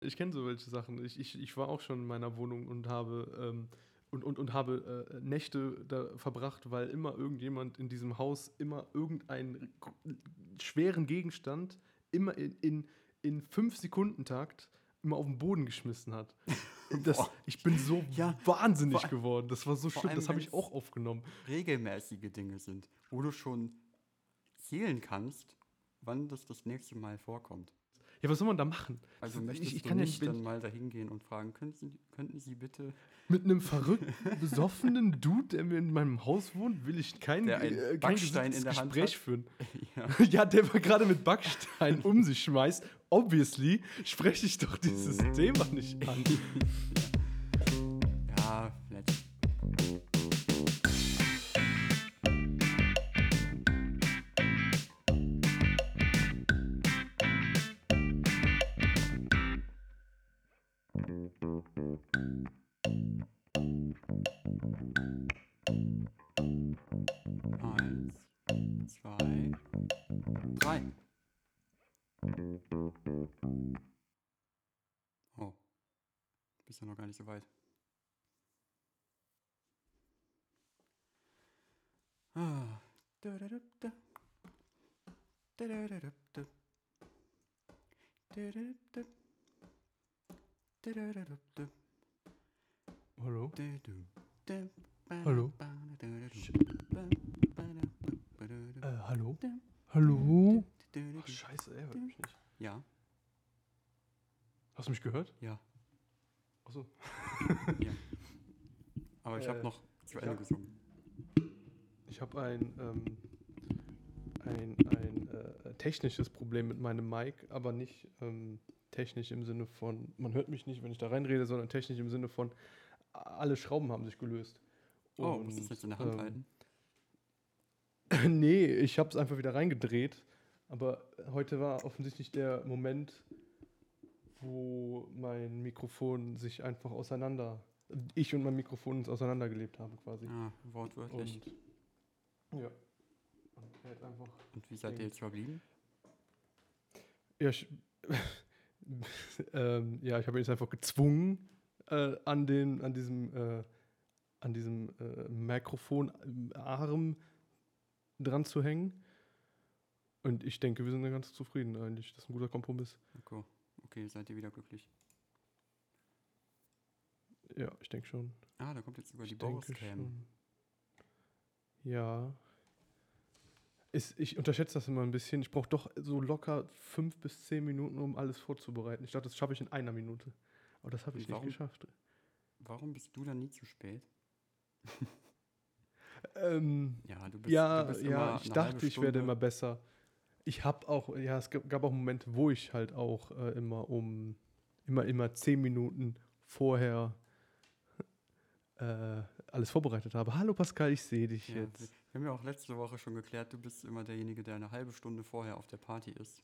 Ich kenne so welche Sachen. Ich, ich, ich war auch schon in meiner Wohnung und habe, ähm, und, und, und habe äh, Nächte da verbracht, weil immer irgendjemand in diesem Haus immer irgendeinen schweren Gegenstand immer in, in, in fünf Sekunden Takt immer auf den Boden geschmissen hat. Das, ich bin so Ja, wahnsinnig vor- geworden. Das war so schlimm. Das habe ich auch aufgenommen. Regelmäßige Dinge sind, wo du schon zählen kannst, wann das das nächste Mal vorkommt. Ja, was soll man da machen? Also ich, möchtest ich du kann ja nicht dann mal dahin gehen und fragen, könnten Sie, könnten Sie bitte mit einem verrückten, besoffenen Dude, der mir in meinem Haus wohnt, will ich kein, Der äh, kein Backstein in der gesitztes Hand Gespräch führen. ja, Ja, der war gerade mit Backstein um sich schmeißt. Obviously spreche ich doch dieses Thema nicht an. Ein, ähm, ein, ein äh, technisches Problem mit meinem Mic, aber nicht ähm, technisch im Sinne von, man hört mich nicht, wenn ich da reinrede, sondern technisch im Sinne von, alle Schrauben haben sich gelöst. Oh, Und, musst du es jetzt in der Hand ähm, halten? nee, ich habe es einfach wieder reingedreht. Aber heute war offensichtlich der Moment, wo mein Mikrofon sich einfach auseinander, ich und mein Mikrofon uns auseinandergelebt haben quasi. Ja, wortwörtlich. Und ja. Und er hat einfach. Und wie seid ihr jetzt verblieben? Ja, ich, ähm, ja, ich habe ihn jetzt einfach gezwungen, äh, an, den, an diesem, äh, an diesem äh, Mikrofonarm dran zu hängen. Und ich denke, wir sind da ganz zufrieden eigentlich. Das ist ein guter Kompromiss. Okay, okay seid ihr wieder glücklich. Ja, ich denke schon. Ah, da kommt jetzt sogar die Ich Boris-Cam. Ja. Ist, ich unterschätze das immer ein bisschen. Ich brauche doch so locker fünf bis zehn Minuten, um alles vorzubereiten. Ich dachte, das schaffe ich in einer Minute. Aber das habe ich Und nicht warum? geschafft. Warum bist du dann nie zu spät? Ähm, Ja, du bist, ja, du bist ja, ich dachte, ich werde immer besser. Ich habe auch, ja, es gab gab auch Momente, wo ich halt auch äh, immer um, immer, immer zehn Minuten vorher äh, alles vorbereitet habe. Hallo Pascal, ich sehe dich Ja, jetzt. wir haben ja auch letzte Woche schon geklärt, du bist immer derjenige, der eine halbe Stunde vorher auf der Party ist.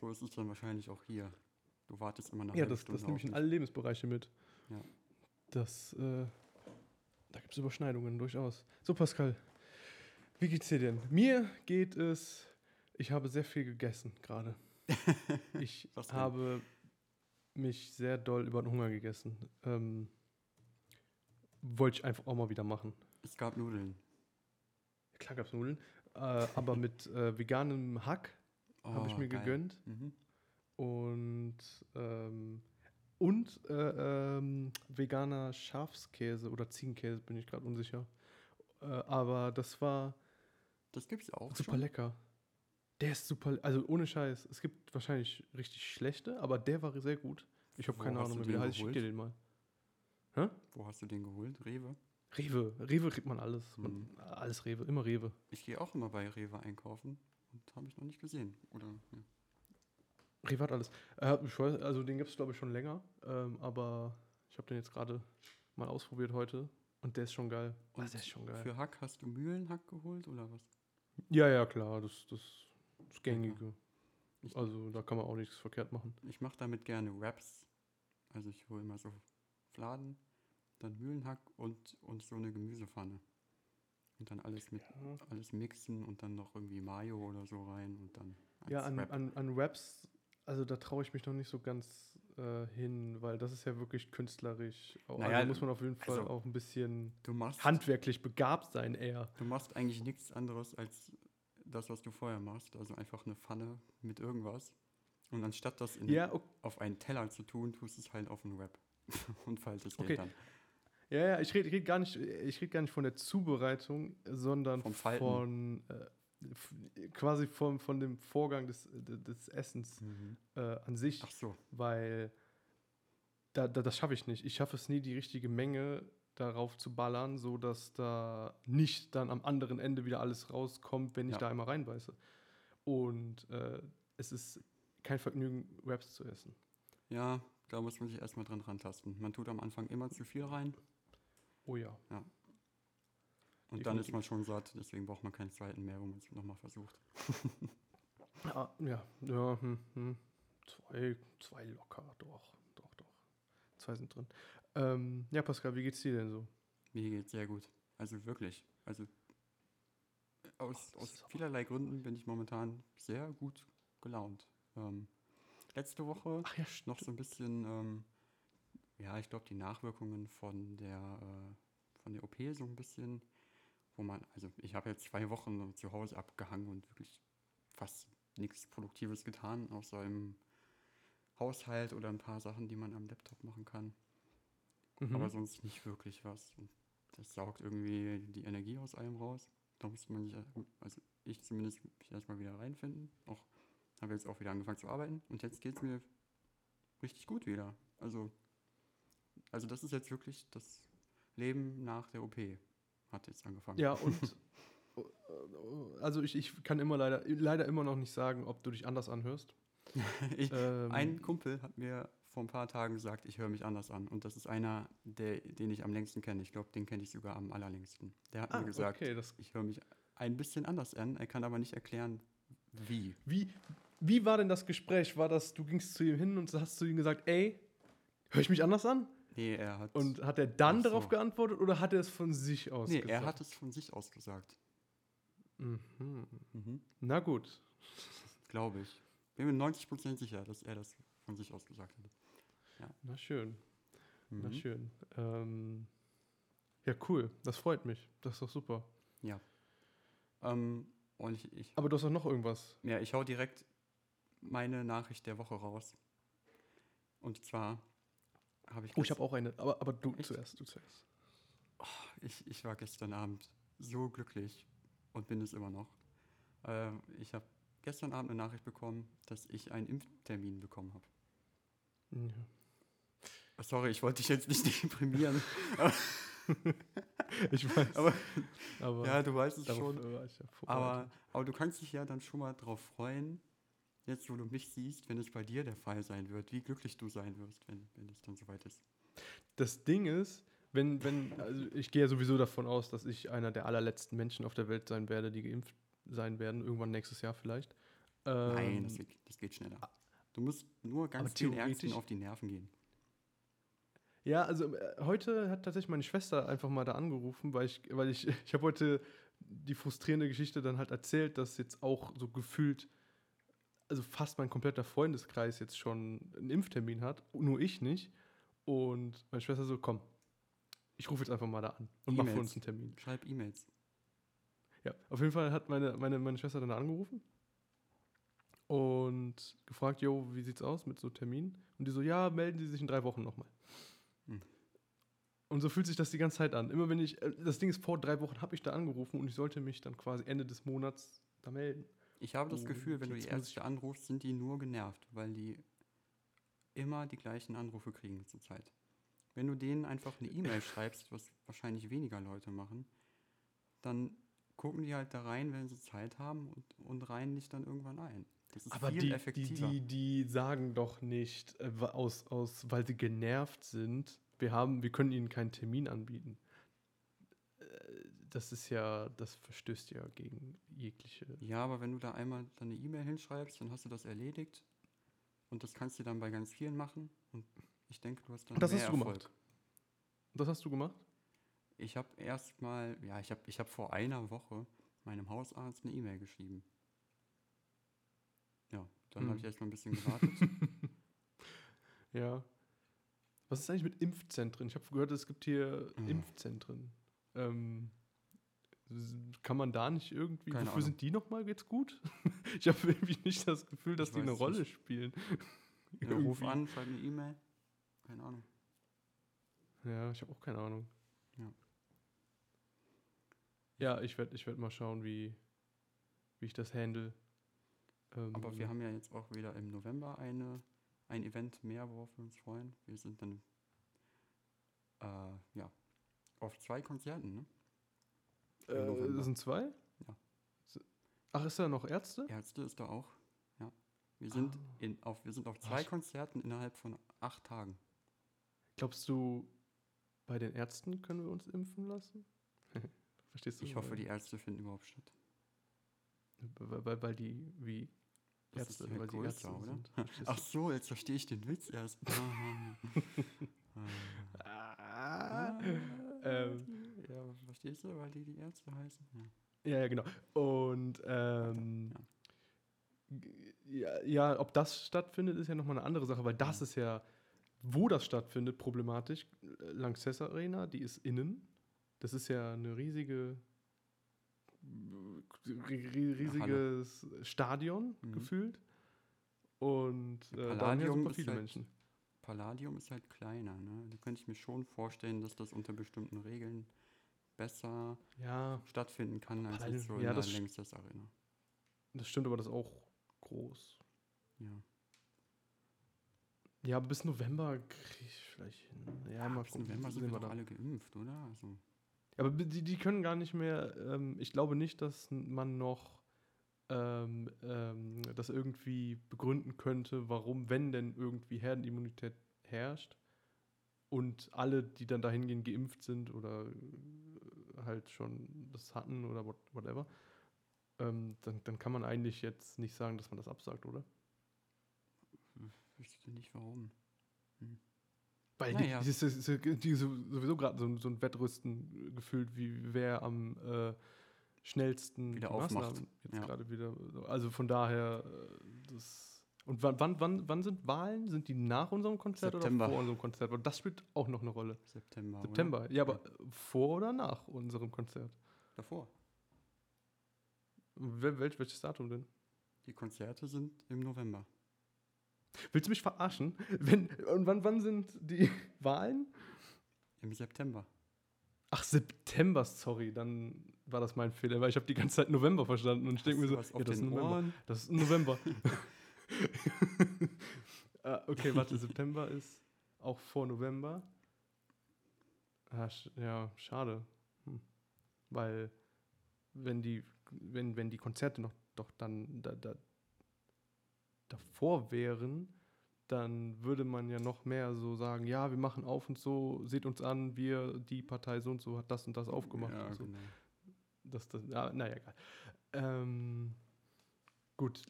So ist es dann wahrscheinlich auch hier. Du wartest immer eine Ja, halbe das, Stunde das nehme ich in alle Lebensbereiche mit. Ja. Das, äh, da gibt es Überschneidungen durchaus. So, Pascal, wie geht's dir denn? Mir geht es, ich habe sehr viel gegessen gerade. Ich habe mich sehr doll über den Hunger gegessen. Ähm, wollte ich einfach auch mal wieder machen. Es gab Nudeln. Klar gab's Nudeln, äh, aber mit äh, veganem Hack habe ich Oh, mir geil. gegönnt. Mhm. Und, ähm, und äh, ähm, veganer Schafskäse oder Ziegenkäse, bin ich gerade unsicher. Äh, aber das war Das gibt's auch super schon. lecker. Der ist super, also ohne Scheiß. Es gibt wahrscheinlich richtig schlechte, aber der war sehr gut. Ich habe keine Ahnung wie der heißt. Ich schick dir den mal. Wo hast du den geholt? Rewe? Rewe. Rewe kriegt man alles. Mhm. Man, alles Rewe, immer Rewe. Ich gehe auch immer bei Rewe einkaufen und habe ich noch nicht gesehen. Oder ja. Rewe hat alles. Äh, weiß, also den gibt es, glaube ich, schon länger. Ähm, aber ich habe den jetzt gerade mal ausprobiert heute. Und der ist schon geil. Und Ah, der ist schon geil. Für Hack hast du Mühlenhack geholt oder was? Ja, ja, klar, das, das ist gängige. Ich- Also da kann man auch nichts verkehrt machen. Ich mache damit gerne Wraps. Also ich hole immer so Fladen, dann Mühlenhack und, und so eine Gemüsepfanne. Und dann alles mit Ja, alles mixen und dann noch irgendwie Mayo oder so rein und dann ja an, Wrap. an, an Raps, also da traue ich mich noch nicht so ganz äh, hin, weil das ist ja wirklich künstlerisch. Au- Naja, also muss man auf jeden Fall also- auch ein bisschen Du machst, handwerklich begabt sein eher. du machst eigentlich nichts anderes als das, was du vorher machst. Also einfach eine Pfanne mit irgendwas. Und anstatt das in, Ja, ok- auf einen Teller zu tun, tust du es halt auf einen Wrap. und faltest Okay. den dann. ja, ja ich rede red gar, nicht- ich red gar nicht von der Zubereitung, sondern von äh, quasi von, von dem Vorgang des, des Essens äh, an sich. Ach so. weil da, da, das schaffe ich nicht. Ich schaffe es nie, die richtige Menge darauf zu ballern, so dass da nicht dann am anderen Ende wieder alles rauskommt, wenn ich Ja. da einmal reinbeiße. Und äh, es ist kein Vergnügen, Wraps zu essen. Ja, da muss man sich erstmal dran rantasten. Man tut am Anfang immer zu viel rein Oh ja. und dann ist Definitiv. man schon satt. Deswegen braucht man keinen zweiten mehr, wo man es nochmal versucht. Ah, ja, ja, hm, hm. Zwei, zwei locker, doch, doch, doch. Zwei sind drin. Ähm, ja, Pascal, wie geht's dir denn so? Mir geht sehr gut. Also wirklich. Also aus, das aus vielerlei Gründen bin ich momentan sehr gut gelaunt. Ähm, letzte Woche ja, noch so ein bisschen, ähm, ja, ich glaube, die Nachwirkungen von der, äh, von der OP so ein bisschen, wo man, also ich habe jetzt zwei Wochen zu Hause abgehangen und wirklich fast nichts Produktives getan, außer im Haushalt oder ein paar Sachen, die man am Laptop machen kann. Mhm. Aber sonst nicht wirklich was. Und das saugt irgendwie die Energie aus allem raus. Da muss man sich, also ich zumindest mich erstmal wieder reinfinden. Auch habe jetzt auch wieder angefangen zu arbeiten und jetzt geht es mir richtig gut wieder. Also, also das ist jetzt wirklich das Leben nach der OP. Hat jetzt angefangen. Ja, und also ich, ich kann immer leider, leider immer noch nicht sagen, ob du dich anders anhörst. ich, Ähm, ein Kumpel hat mir vor ein paar Tagen gesagt, ich höre mich anders an. Und das ist einer, der, den ich am längsten kenne. Ich glaube, den kenne ich sogar am allerlängsten. Der hat ah, mir gesagt, okay, ich höre mich ein bisschen anders an. Er kann aber nicht erklären, wie. wie, wie war denn das Gespräch? War das, du gingst zu ihm hin und hast zu ihm gesagt, ey, höre ich mich anders an? Nee, er hat. Und hat er dann so. darauf geantwortet oder hat er es von sich aus nee, gesagt? er hat es von sich aus gesagt. Mhm. Mhm. Na gut. Glaube ich. Bin mir 90% sicher, dass er das von sich aus gesagt hat. Na schön, na Mhm. schön. Ähm, ja, cool. Das freut mich. Das ist doch super. Ähm, und ich, ich, Aber du hast doch noch irgendwas. ja, ich hau direkt meine Nachricht der Woche raus. Und zwar habe ich. Oh, ich habe auch eine. Aber, aber du Echt? zuerst, du zuerst. Ich, ich war gestern Abend so glücklich und bin es immer noch. Ähm, ich habe gestern Abend eine Nachricht bekommen, dass ich einen Impftermin bekommen habe. Ja. Sorry, ich wollte dich jetzt nicht deprimieren. Ich weiß. Aber- aber ja, du weißt es schon. ja Aber, aber du kannst dich ja dann schon mal drauf freuen, jetzt wo du mich siehst, wenn es bei dir der Fall sein wird, wie glücklich du sein wirst, wenn, wenn es dann soweit ist. Das Ding ist, wenn, wenn, also ich gehe ja sowieso davon aus, dass ich einer der allerletzten Menschen auf der Welt sein werde, die geimpft sein werden, irgendwann nächstes Jahr vielleicht. Nein, Ähm, das geht, das geht schneller. Du musst nur ganz vielen Ärzten auf die Nerven gehen. Ja, also äh, heute hat tatsächlich meine Schwester einfach mal da angerufen, weil ich, weil ich, ich habe heute die frustrierende Geschichte dann halt erzählt, dass jetzt auch so gefühlt, also fast mein kompletter Freundeskreis jetzt schon einen Impftermin hat, nur ich nicht. Und meine Schwester so, komm, ich rufe jetzt einfach mal da an und mach für E-Mails. uns einen Termin. Schreib E-Mails. Ja, auf jeden Fall hat meine, meine, meine Schwester dann angerufen und gefragt, jo, wie sieht's aus mit so Terminen? Und die so, ja, melden Sie sich in drei Wochen nochmal. Hm. Und so fühlt sich das die ganze Zeit an. Immer wenn ich, äh, das Ding ist, vor drei Wochen habe ich da angerufen und ich sollte mich dann quasi Ende des Monats da melden. Ich habe das Und Gefühl, wenn du die Ärzte anrufst, sind die nur genervt, weil die immer die gleichen Anrufe kriegen zurzeit. Wenn du denen einfach eine E-Mail schreibst, was wahrscheinlich weniger Leute machen, dann gucken die halt da rein, wenn sie Zeit haben und, und reihen dich dann irgendwann ein. Das ist Aber viel die, die, effektiver. die, die sagen doch nicht, äh, aus, aus, weil sie genervt sind, wir, haben, wir können ihnen keinen Termin anbieten. Das ist ja, das verstößt ja gegen jegliche. Ja, aber wenn du da einmal dann eine E-Mail hinschreibst, dann hast du das erledigt. Und das kannst du dann bei ganz vielen machen. Und ich denke, du hast dann Das mehr hast du Erfolg. gemacht. Das hast du gemacht? Ich habe erstmal, ja, ich habe ich hab vor einer Woche meinem Hausarzt eine E-Mail geschrieben. Ja, dann habe Hm. ich erstmal ein bisschen gewartet. Ja. Was ist eigentlich mit Impfzentren? Ich habe gehört, es gibt hier Mhm. Impfzentren. Ähm, kann man da nicht irgendwie. Keine wofür Ahnung. sind die nochmal jetzt gut? ich habe irgendwie nicht das Gefühl, dass Ich die eine Rolle nicht. spielen. Ja, ruf an, schreib eine E-Mail. Keine Ahnung. Ja, ich habe auch keine Ahnung. Ja. Ja, ich werde ich werd mal schauen, wie, wie ich das handle. Ähm, Aber wir haben ja jetzt auch wieder im November eine, ein Event mehr, worauf wir uns freuen. Wir sind dann äh, ja, auf zwei Konzerten, ne? Äh, das sind zwei? Ja. Ach, ist da noch Ärzte? Ärzte ist da auch. Ja. Wir sind, Ah. in, auf, wir sind auf zwei ich- Konzerten innerhalb von acht Tagen. Glaubst du, bei den Ärzten können wir uns impfen lassen? Verstehst du? Ich hoffe, die Ärzte finden überhaupt statt. Weil, weil, weil die wie Das Ärzte, weil größer, Ärzte oder? sind. Ach so, jetzt verstehe ich den Witz erst. Ah. Ah. Ah. Ähm, ja, du, weil die die Ärzte heißen? Ja. ja, ja, genau. Und ähm, g- ja, ja, ob das stattfindet, ist ja nochmal eine andere Sache, weil das Ja. ist ja, wo das stattfindet, problematisch. Lanxess Arena, die ist innen. Das ist ja eine riesige, ri- ri- riesiges Stadion Mhm. gefühlt. Und äh, da ja Palladium super ist viele halt- Menschen. Palladium ist halt kleiner, ne? Da könnte ich mir schon vorstellen, dass das unter bestimmten Regeln besser Ja, stattfinden kann als jetzt so ja, in der Längstes Arena. das stimmt, aber das ist auch groß. Ja. Ja, bis November kriege ich vielleicht hin. Ja, mal Bis. November sind wir doch alle geimpft, oder? Also, Aber die, die können gar nicht mehr, ähm, ich glaube nicht, dass man noch ähm, ähm, das irgendwie begründen könnte, warum, wenn denn irgendwie Herdenimmunität herrscht und alle, die dann dahin gehen, geimpft sind oder halt schon das hatten oder what, whatever, ähm, dann, dann kann man eigentlich jetzt nicht sagen, dass man das absagt, oder? wüsste nicht warum. Weil Naja. die, die, ist- die, die so- sowieso gerade so, ein- so ein Wettrüsten gefühlt, wie wer am äh, schnellsten Wieder aufmacht. Maßnahmen jetzt Ja. gerade wieder. Also von daher, äh, das. Und wann, wann, wann, wann sind Wahlen? Sind die nach unserem Konzert September. oder vor unserem Konzert? Weil das spielt auch noch eine Rolle. September. Oder? September. Ja, aber vor oder nach unserem Konzert? Davor. Wel, welch, welches Datum denn? Die Konzerte sind im November. Willst du mich verarschen? Wenn, und wann, wann sind die Wahlen? Im September. Ach, September, sorry, dann war das mein Fehler, weil ich habe die ganze Zeit November verstanden und ich denke mir so, ja, das ist November. Das ist November. ah, okay, warte, September ist auch vor November. Ah, sch ja, schade. Hm. Weil, wenn die, wenn, wenn die Konzerte noch doch dann da, da, davor wären, dann würde man ja noch mehr so sagen, ja, wir machen auf und so, seht uns an, wir, die Partei so und so hat das und das aufgemacht. Ja, und so. genau. Das, das, ja, naja, egal. Ähm, gut,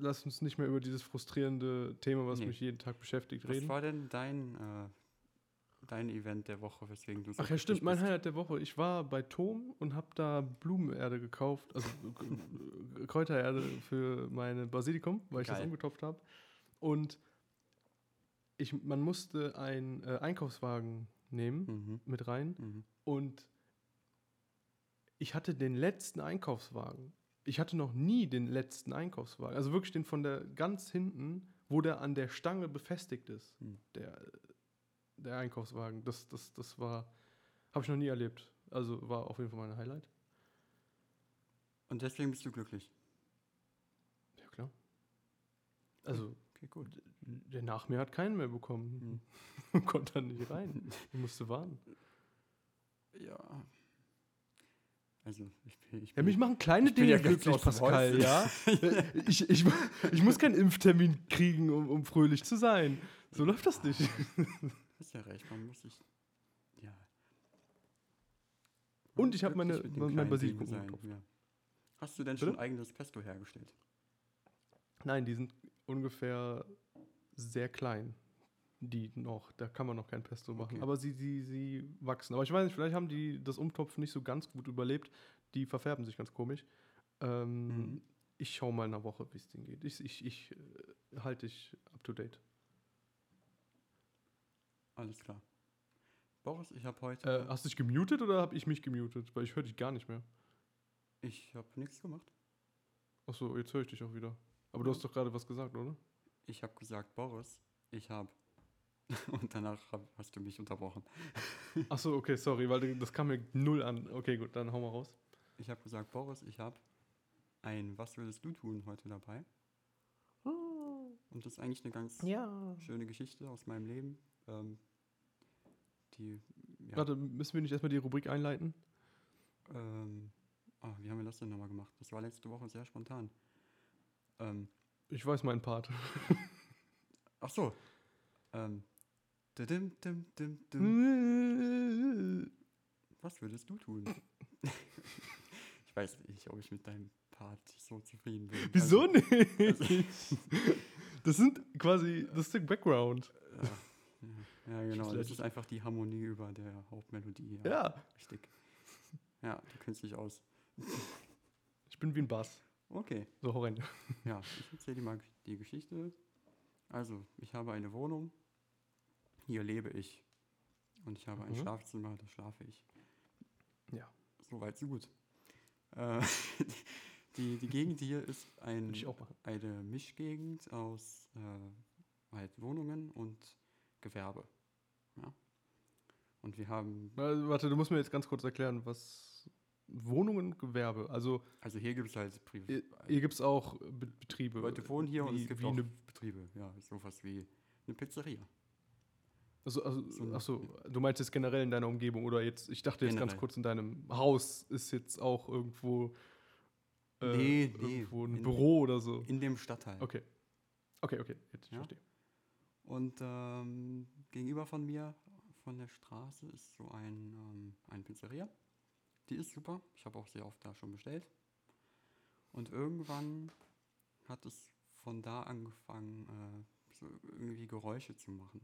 lass uns nicht mehr über dieses frustrierende Thema, was Nee. mich jeden Tag beschäftigt, Was reden. war denn dein, äh, dein Event der Woche, weswegen du so Ach ja, stimmt, mein bist? Highlight der Woche. Ich war bei Tom und habe da Blumenerde gekauft, also Kräutererde für meine Basilikum, weil ich das Geil. umgetopft habe. Und ich, man musste einen äh, Einkaufswagen nehmen Mhm. mit rein Mhm. und ich hatte den letzten Einkaufswagen. Ich hatte noch nie den letzten Einkaufswagen. Also wirklich den von der ganz hinten, wo der an der Stange befestigt ist. Hm. Der, der Einkaufswagen. Das, das, das war, habe ich noch nie erlebt. Also war auf jeden Fall mein Highlight. Und deswegen bist du glücklich. Ja, klar. Also, Okay, gut. der nach mir hat keinen mehr bekommen. Hm. Konnte dann nicht rein. Ich musste warten. Ja. Also, ich bin. Ich Ja, bin mich machen kleine Dinge ja glücklich, Pascal, ja? ich, ich, ich muss keinen Impftermin kriegen, um, um fröhlich zu sein. So läuft das nicht. hast ja recht, man muss sich. Ja. Und ich hab meine- mein Basilikum sein. Ja. Hast du denn Bitte? schon eigenes Pesto hergestellt? Nein, die sind ungefähr sehr klein. Die noch, da kann man noch kein Pesto machen. Okay. Aber sie, sie, sie wachsen. Aber ich weiß nicht, vielleicht haben die das Umtopfen nicht so ganz gut überlebt. Die verfärben sich ganz komisch. Ähm, Mhm. Ich schaue mal in einer Woche, wie es denen geht. Ich, ich, ich äh, halte dich up to date. Alles klar. Boris, ich habe heute. Äh, hast du dich gemutet oder habe ich mich gemutet? Weil ich höre dich gar nicht mehr. ich habe nichts gemacht. Achso, jetzt höre ich dich auch wieder. Aber du hast doch gerade was gesagt, oder? Ich habe gesagt, Boris, ich habe. Und danach hast du mich unterbrochen. Achso, okay, sorry, weil das kam mir null an. Okay, gut, dann hau mal raus. Ich habe gesagt, Boris, ich habe ein Was würdest du tun heute dabei? Und das ist eigentlich eine ganz Ja. schöne Geschichte aus meinem Leben. Ähm, die, ja, Warte, müssen wir nicht erstmal die Rubrik einleiten? ähm, ah, wie haben wir das denn nochmal gemacht? Das war letzte Woche sehr spontan. Ähm, Ich weiß meinen Part. ach so. Ähm, dim, dim. Hm. Was würdest du tun? ich weiß nicht, ob ich mit deinem Part so zufrieden bin. Wieso Also, nicht? Das sind quasi, das ist der Background. ja, ja, ja, genau. Das ist einfach die Harmonie über der Hauptmelodie. Ja, Richtig. Ja, du kennst dich aus. ich bin wie ein Bass. Okay, So, rein. ja, ich erzähle dir mal die Geschichte. Also, ich habe eine Wohnung, hier lebe ich. Und ich habe ein Mhm. Schlafzimmer, da schlafe ich. Ja. Soweit, so gut. Äh, die, die Gegend hier ist ein, eine Mischgegend aus äh, halt Wohnungen und Gewerbe. Ja? Und wir haben, Also, warte, du musst mir jetzt ganz kurz erklären, was Wohnungen, Gewerbe. Also also hier gibt es halt Pri hier, hier gibt es auch Be Betriebe. Leute wohnen hier und wie- es gibt auch Betriebe. Ja, sowas wie eine Pizzeria. Also, also, So achso, du meinst jetzt generell in deiner Umgebung oder jetzt, ich dachte jetzt ganz Generell. kurz in deinem Haus ist jetzt auch irgendwo, äh, Nee, nee, irgendwo ein in- Büro oder so. In dem Stadtteil. Okay. Okay, okay, jetzt ich Ja? verstehe. Und ähm, gegenüber von mir, von der Straße, ist so ein, ähm, eine Pizzeria. Die ist super. Ich habe auch sehr oft da schon bestellt. Und irgendwann hat es von da angefangen, äh, so irgendwie Geräusche zu machen.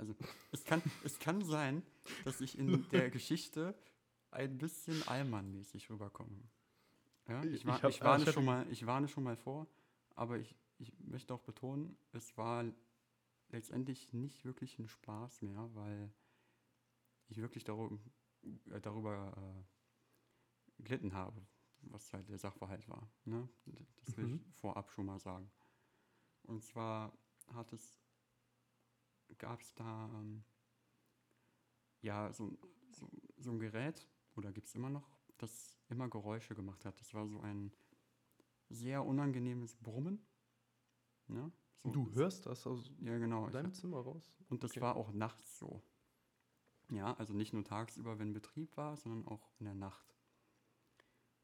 Also es kann, es kann sein, dass ich in der Geschichte ein bisschen Allmann-mäßig rüberkomme. Ja, Ich- war, ich hab- ich, warne ich schon mal, ich warne schon mal vor, aber ich, ich möchte auch betonen, es war letztendlich nicht wirklich ein Spaß mehr, weil ich wirklich darüber, äh, darüber äh, gelitten habe, was halt der Sachverhalt war. Ne? Das will Mhm. ich vorab schon mal sagen. Und zwar hat es, gab es da ähm, ja so, so, so ein Gerät, oder gibt es immer noch, das immer Geräusche gemacht hat. Das war so ein sehr unangenehmes Brummen. Ne? So, Du hörst das aus Ja, genau. Ich deinem Zimmer raus? und das Okay. war auch nachts so. Ja, also nicht nur tagsüber, wenn Betrieb war, sondern auch in der Nacht.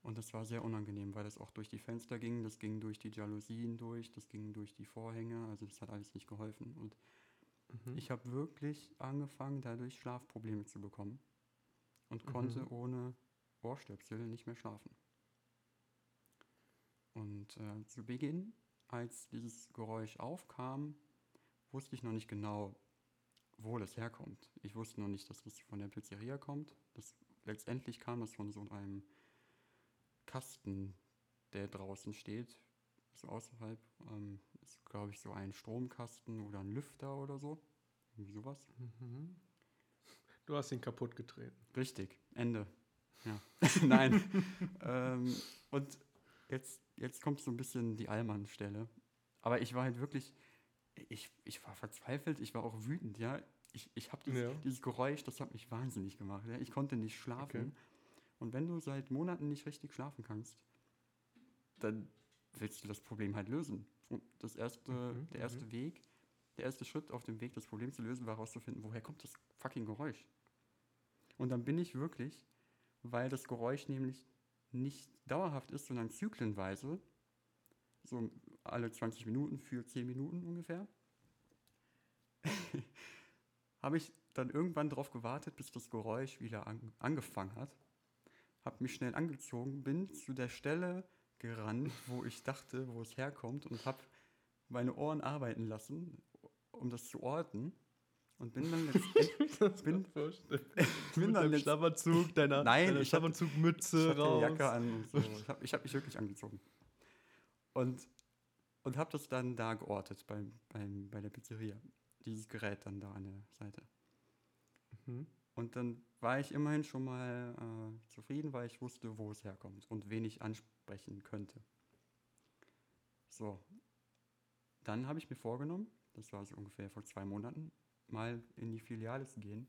Und das war sehr unangenehm, weil das auch durch die Fenster ging, das ging durch die Jalousien durch, das ging durch die Vorhänge, also das hat alles nicht geholfen. Und Mhm. ich habe wirklich angefangen, dadurch Schlafprobleme zu bekommen und Mhm. konnte ohne Ohrstöpsel nicht mehr schlafen. Und äh, zu Beginn, als dieses Geräusch aufkam, wusste ich noch nicht genau, wo das herkommt. Ich wusste noch nicht, dass das von der Pizzeria kommt. Das, letztendlich kam das von so einem Kasten, der draußen steht, so außerhalb. Ähm, ist, glaube ich, so ein Stromkasten oder ein Lüfter oder so. Irgendwie sowas. Mhm. Du hast ihn kaputt getreten. Richtig, Ende. Ja. Nein. ähm, und jetzt, jetzt kommt so ein bisschen die Allmann-Stelle. Aber ich war halt wirklich, ich, ich war verzweifelt, ich war auch wütend, ja. Ich, ich habe dieses, Ja. dieses Geräusch, das hat mich wahnsinnig gemacht. Ja? Ich konnte nicht schlafen. Okay. Und wenn du seit Monaten nicht richtig schlafen kannst, dann willst du das Problem halt lösen. Und das erste, Mhm, der erste Weg, der erste Schritt auf dem Weg, das Problem zu lösen, war herauszufinden, woher kommt das fucking Geräusch. Und dann bin ich wirklich, weil das Geräusch nämlich nicht dauerhaft ist, sondern zyklenweise, so alle 20 Minuten für 10 Minuten ungefähr, habe ich dann irgendwann darauf gewartet, bis das Geräusch wieder an, angefangen hat, habe mich schnell angezogen, bin zu der Stelle gerannt, wo ich dachte, wo es herkommt und habe meine Ohren arbeiten lassen, um das zu orten und bin dann Das Bin- bin dann deinem letzt- Schlafanzug, deiner, Nein, deiner ich Schlafanzugmütze ich raus. Jacke an und so. Ich habe ich hab mich wirklich angezogen. Und, und habe das dann da geortet beim, beim, bei der Pizzeria. dieses Gerät dann da an der Seite. Mhm. Und dann war ich immerhin schon mal äh, zufrieden, weil ich wusste, wo es herkommt und wen ich ansprechen könnte. So, dann habe ich mir vorgenommen, das war so ungefähr vor zwei Monaten, mal in die Filiale zu gehen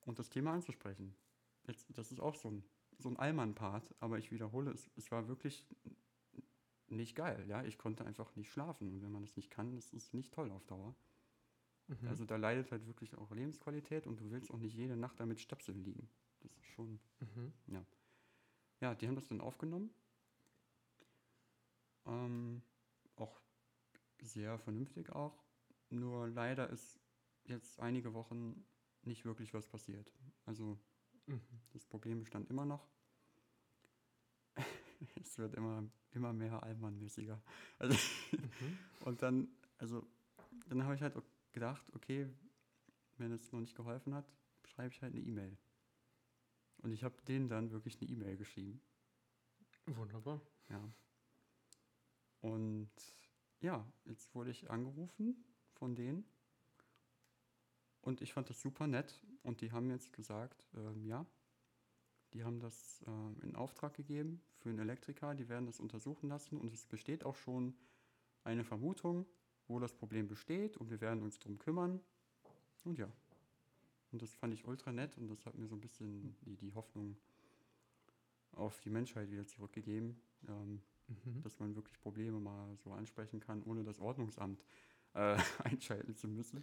und das Thema anzusprechen. Jetzt, das ist auch so ein, so ein Allmann-Part, aber ich wiederhole, es, es war wirklich nicht geil. Ja, ich konnte einfach nicht schlafen und wenn man das nicht kann, das ist nicht toll auf Dauer. Mhm. Also da leidet halt wirklich auch Lebensqualität und du willst auch nicht jede Nacht damit Stöpseln liegen. Das ist schon, Mhm. ja, die haben das dann aufgenommen. Ähm, auch sehr vernünftig auch. Nur leider ist jetzt einige Wochen nicht wirklich was passiert. Also Mhm. das Problem bestand immer noch. es wird immer, immer mehr Allmannmäßiger. Also Mhm. und dann, also, dann habe ich halt gedacht, okay, wenn es noch nicht geholfen hat, schreibe ich halt eine E-Mail. Und ich habe denen dann wirklich eine E-Mail geschrieben. Wunderbar. Ja. Und ja, jetzt wurde ich angerufen von denen. Und ich fand das super nett. Und die haben jetzt gesagt, ähm, ja, die haben das ähm, in Auftrag gegeben für einen Elektriker. Die werden das untersuchen lassen. Und es besteht auch schon eine Vermutung, wo das Problem besteht. Und wir werden uns drum kümmern. Und ja. Und das fand ich ultra nett. Und das hat mir so ein bisschen die, die Hoffnung auf die Menschheit wieder zurückgegeben. Ähm, Mhm. dass man wirklich Probleme mal so ansprechen kann, ohne das Ordnungsamt äh, einschalten zu müssen.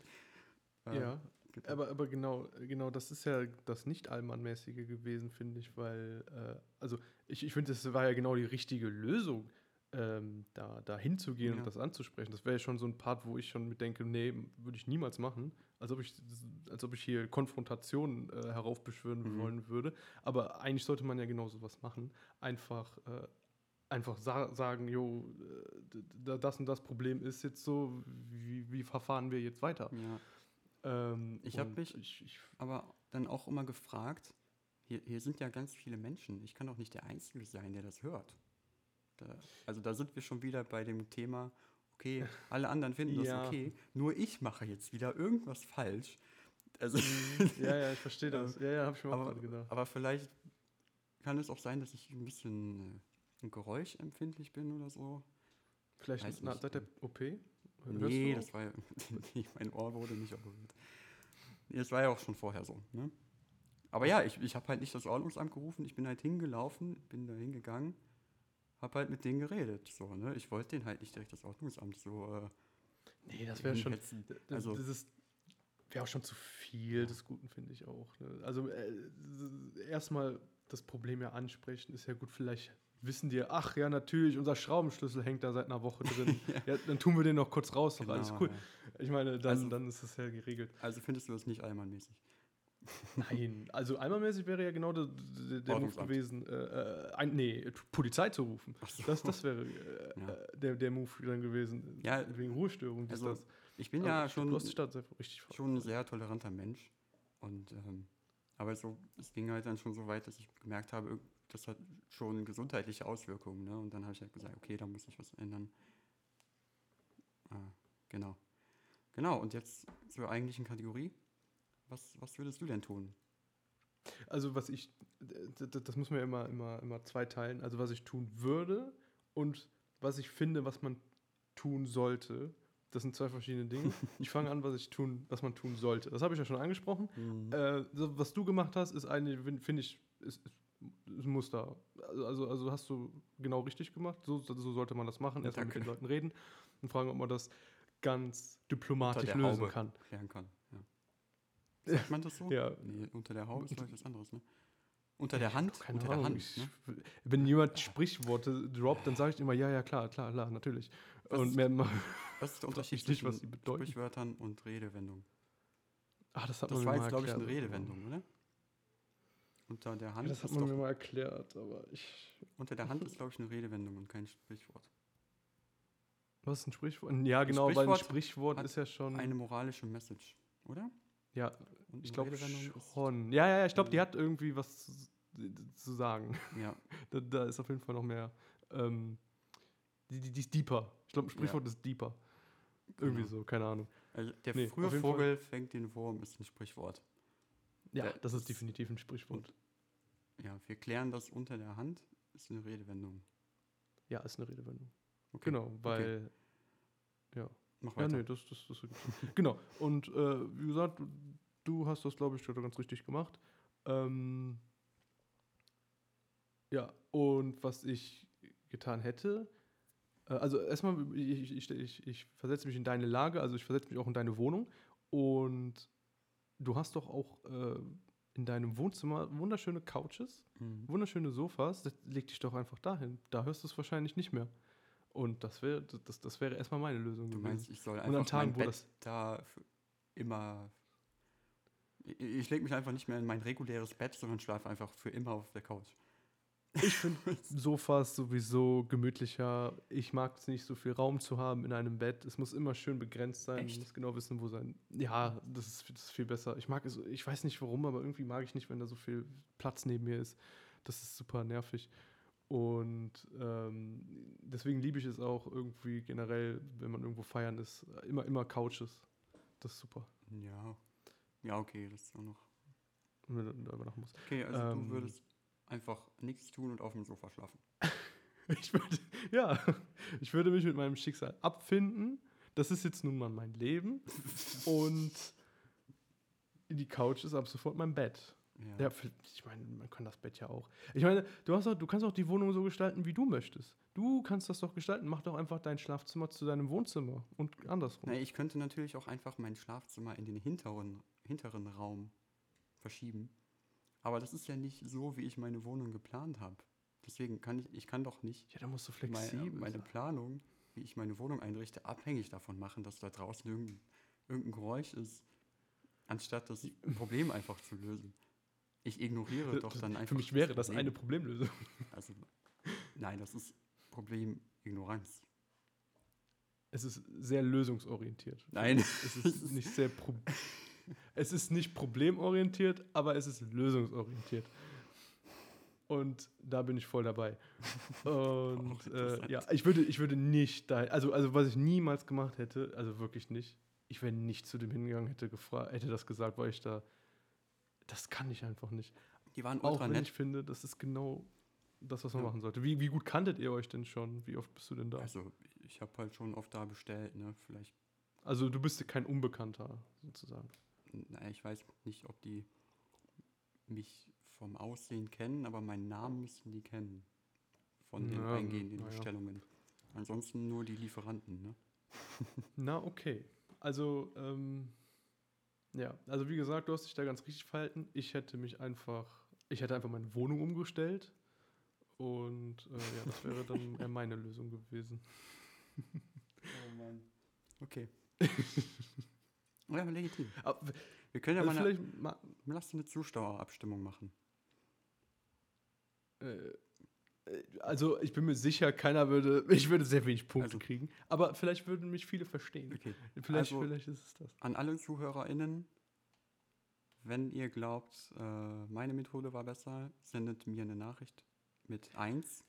Äh, Ja, bitte. aber, aber genau, genau das ist ja das Nicht-Allmann-mäßige gewesen, finde ich, weil, äh, also ich, ich finde, das war ja genau die richtige Lösung, ähm, da, da hinzugehen Ja. und das anzusprechen. Das wäre ja schon so ein Part, wo ich schon mit denke, nee, würde ich niemals machen, als ob ich, als ob ich hier Konfrontation äh, heraufbeschwören Mhm. wollen würde. Aber eigentlich sollte man ja genau sowas machen. Einfach, äh, einfach sa sagen, jo, äh, das und das Problem ist jetzt so, wie, wie verfahren wir jetzt weiter? ja. Ähm, Ich hab und mich- Ich, ich, Aber dann auch immer gefragt, hier, hier sind ja ganz viele Menschen. Ich kann doch nicht der Einzige sein, der das hört. Da, also da sind wir schon wieder bei dem Thema, okay, alle anderen finden das Ja. okay, nur ich mache jetzt wieder irgendwas falsch. Also, ja, ja, ich verstehe das. Ja, ja, habe ich mir auch aber, gerade gedacht. aber vielleicht kann es auch sein, dass ich ein bisschen äh, geräuschempfindlich bin oder so. Vielleicht weiß na, nicht, seit der ähm, OP? Hörst nee, das auch? war ja, mein Ohr wurde nicht operiert. Das war ja auch schon vorher so. Ne? Aber ja, ich, ich habe halt nicht das Ordnungsamt gerufen, ich bin halt hingelaufen, bin da hingegangen, habe halt mit denen geredet. So, ne? Ich wollte denen halt nicht direkt das Ordnungsamt so äh, Nee, das wäre schon. Also- das ist wäre auch schon zu viel des Guten, finde ich auch. Ne? Also äh, erstmal das Problem ja ansprechen, ist ja gut, vielleicht wissen die, ach ja, natürlich, unser Schraubenschlüssel hängt da seit einer Woche drin. ja. dann tun wir den noch kurz raus, doch alles Genau, cool. ja. Ich meine, dann, Also- dann ist das ja geregelt. Also findest du das nicht allmannmäßig? Nein, also einmalmäßig wäre ja genau der, der, Move gewesen, äh, äh, ein, nee, Polizei zu rufen. So. Das, das wäre äh, Ja. der, der Move dann gewesen. Ja, wegen Ruhestörung. also das. Ich bin Aber ja schon, Stadt sehr schon ein sehr toleranter Mensch. Und ähm, aber so, es ging halt dann schon so weit, dass ich gemerkt habe, das hat schon gesundheitliche Auswirkungen. Ne? Und dann habe ich halt gesagt, okay, da muss ich was ändern. Ah, genau. Genau, und jetzt zur eigentlichen Kategorie. Was, was würdest du denn tun? Also was ich, das muss man ja immer, immer, immer zweiteilen. Also was ich tun würde und was ich finde, was man tun sollte. Das sind zwei verschiedene Dinge. Ich fange an, was ich tun, was man tun sollte. Das habe ich ja schon angesprochen. Äh, so, was du gemacht hast, ist eine, finde ich, ist, ist ein Muster. Also, also, also hast du genau richtig gemacht. So, so sollte man das machen. Erstmal mit den Leuten reden und fragen, ob man das ganz diplomatisch lösen kann. kann. Ja. Sagt man das so? Ja. Nee, unter der Haube ist ich was anderes, ne? Unter der Hand? Keine unter Ahnung. der Hand, ich, ne? Wenn jemand Sprichworte droppt, dann sage ich immer, ja, ja, klar, klar, klar, natürlich. Was und ist- mehr, Was ist der Unterschied was zwischen bedeuten. Sprichwörtern und Redewendungen? Ach, das hat Das man war mir jetzt, glaube ich, eine. Redewendung, oder? Unter der Ja, Hand, das hat man mir doch, mal erklärt, aber ich. unter der Hand ist, glaube ich, eine Redewendung und kein Sprichwort. Was ist ein Sprichwort? Ja, genau, weil ein Sprichwort Sprichwort hat ist ja schon. Eine moralische Message, oder? Ja, ich glaube schon. Ja, ja, ja, ich glaube, die Ja. hat irgendwie was zu, zu sagen. Ja, Da, da ist auf jeden Fall noch mehr. Ähm, die, die, die ist deeper. Ich glaube, ein Sprichwort ist deeper. Irgendwie Genau. so, keine Ahnung. Also der Nee, frühe Vogel fängt den Wurm, ist ein Sprichwort. Ja, Ja, das ist definitiv ein Sprichwort. Ja, wir klären das unter der Hand, ist eine Redewendung. Ja, ist eine Redewendung. Okay, Genau, weil. Ja. Mach Ja, weiter. nee, das, das, das Genau. Und äh, wie gesagt, du, hast das, glaube ich, ganz richtig gemacht. Ähm, ja, und was ich getan hätte, äh, also erstmal, ich, ich, ich, ich versetze mich in deine Lage, also ich versetze mich auch in deine Wohnung. Und du hast doch auch äh, in deinem Wohnzimmer wunderschöne Couches, Mhm. wunderschöne Sofas. Das, leg dich doch einfach dahin. Da hörst du es wahrscheinlich nicht mehr. Und das wäre das, das wäre erstmal meine Lösung Du gewesen. meinst, ich soll an einfach Tagen, mein wo Bett das- da immer... Ich, ich lege mich einfach nicht mehr in mein reguläres Bett, sondern schlafe einfach für immer auf der Couch. Ich finde Sofas sowieso gemütlicher. Ich mag es nicht, so viel Raum zu haben in einem Bett. Es muss immer schön begrenzt sein. Echt? Man muss genau wissen, wo sein. Ja, das ist, das ist viel besser. Ich mag es, ich weiß nicht warum, aber irgendwie mag ich nicht, wenn da so viel Platz neben mir ist. Das ist super nervig. Und ähm, deswegen liebe ich es auch irgendwie generell, wenn man irgendwo feiern ist, immer, immer Couches. Das ist super. Ja. Ja, okay, das ist auch noch... Wenn du da übernachten musst. Okay, also Ähm. du würdest einfach nichts tun und auf dem Sofa schlafen. Ich würde, ja, ich würde mich mit meinem Schicksal abfinden. Das ist jetzt nun mal mein Leben. Und die Couch ist ab sofort mein Bett. Ja. Ja, ich meine, man kann das Bett ja auch. Ich meine, du, hast auch, du kannst auch die Wohnung so gestalten, wie du möchtest. Du kannst das doch gestalten. Mach doch einfach dein Schlafzimmer zu deinem Wohnzimmer und andersrum. Na, ich könnte natürlich auch einfach mein Schlafzimmer in den hinteren, hinteren Raum verschieben. Aber das ist ja nicht so, wie ich meine Wohnung geplant habe. Deswegen kann ich, ich kann doch nicht Ja, da musst du meine, flexibel meine sein. Planung, wie ich meine Wohnung einrichte, abhängig davon machen, dass da draußen irgendein, irgendein Geräusch ist, anstatt das Problem einfach zu lösen. Ich ignoriere doch dann einfach. Für mich wäre das Problem. eine Problemlösung. Also, nein, das ist Problemignoranz. Es ist sehr lösungsorientiert. Nein. Es ist nicht sehr pro Es ist nicht problemorientiert, aber es ist lösungsorientiert. Und da bin ich voll dabei. Und äh, ja, ich würde, ich würde nicht da, also, also was ich niemals gemacht hätte, also wirklich nicht, ich wäre nicht zu dem hingegangen, hätte gefragt, hätte das gesagt, weil ich da, das kann ich einfach nicht. Die waren Auch ultra wenn nett. ich finde, das ist genau das, was man Ja. machen sollte. Wie, wie gut kanntet ihr euch denn schon? Wie oft bist du denn da? Also, ich habe halt schon oft da bestellt, ne? Vielleicht, Also du bist kein Unbekannter sozusagen. naja, ich weiß nicht, ob die mich vom Aussehen kennen, aber meinen Namen müssten die kennen. Von den Ja, eingehenden na ja. Bestellungen. Ansonsten nur die Lieferanten, ne? Na, okay. Also, ähm, ja, also wie gesagt, du hast dich da ganz richtig verhalten. Ich hätte mich einfach, ich hätte einfach meine Wohnung umgestellt. Und äh, ja, das wäre dann eher meine Lösung gewesen. Oh Mann. Okay. ja, legitim. Aber, Wir können ja also mal eine, vielleicht ma, lass eine Zuschauerabstimmung machen. äh, also ich bin mir sicher, keiner würde, ich würde sehr wenig Punkte Also- kriegen. Aber vielleicht würden mich viele verstehen. Okay. Vielleicht, also- vielleicht ist es das. An alle ZuhörerInnen, wenn ihr glaubt, äh, meine Methode war besser, sendet mir eine Nachricht mit 1.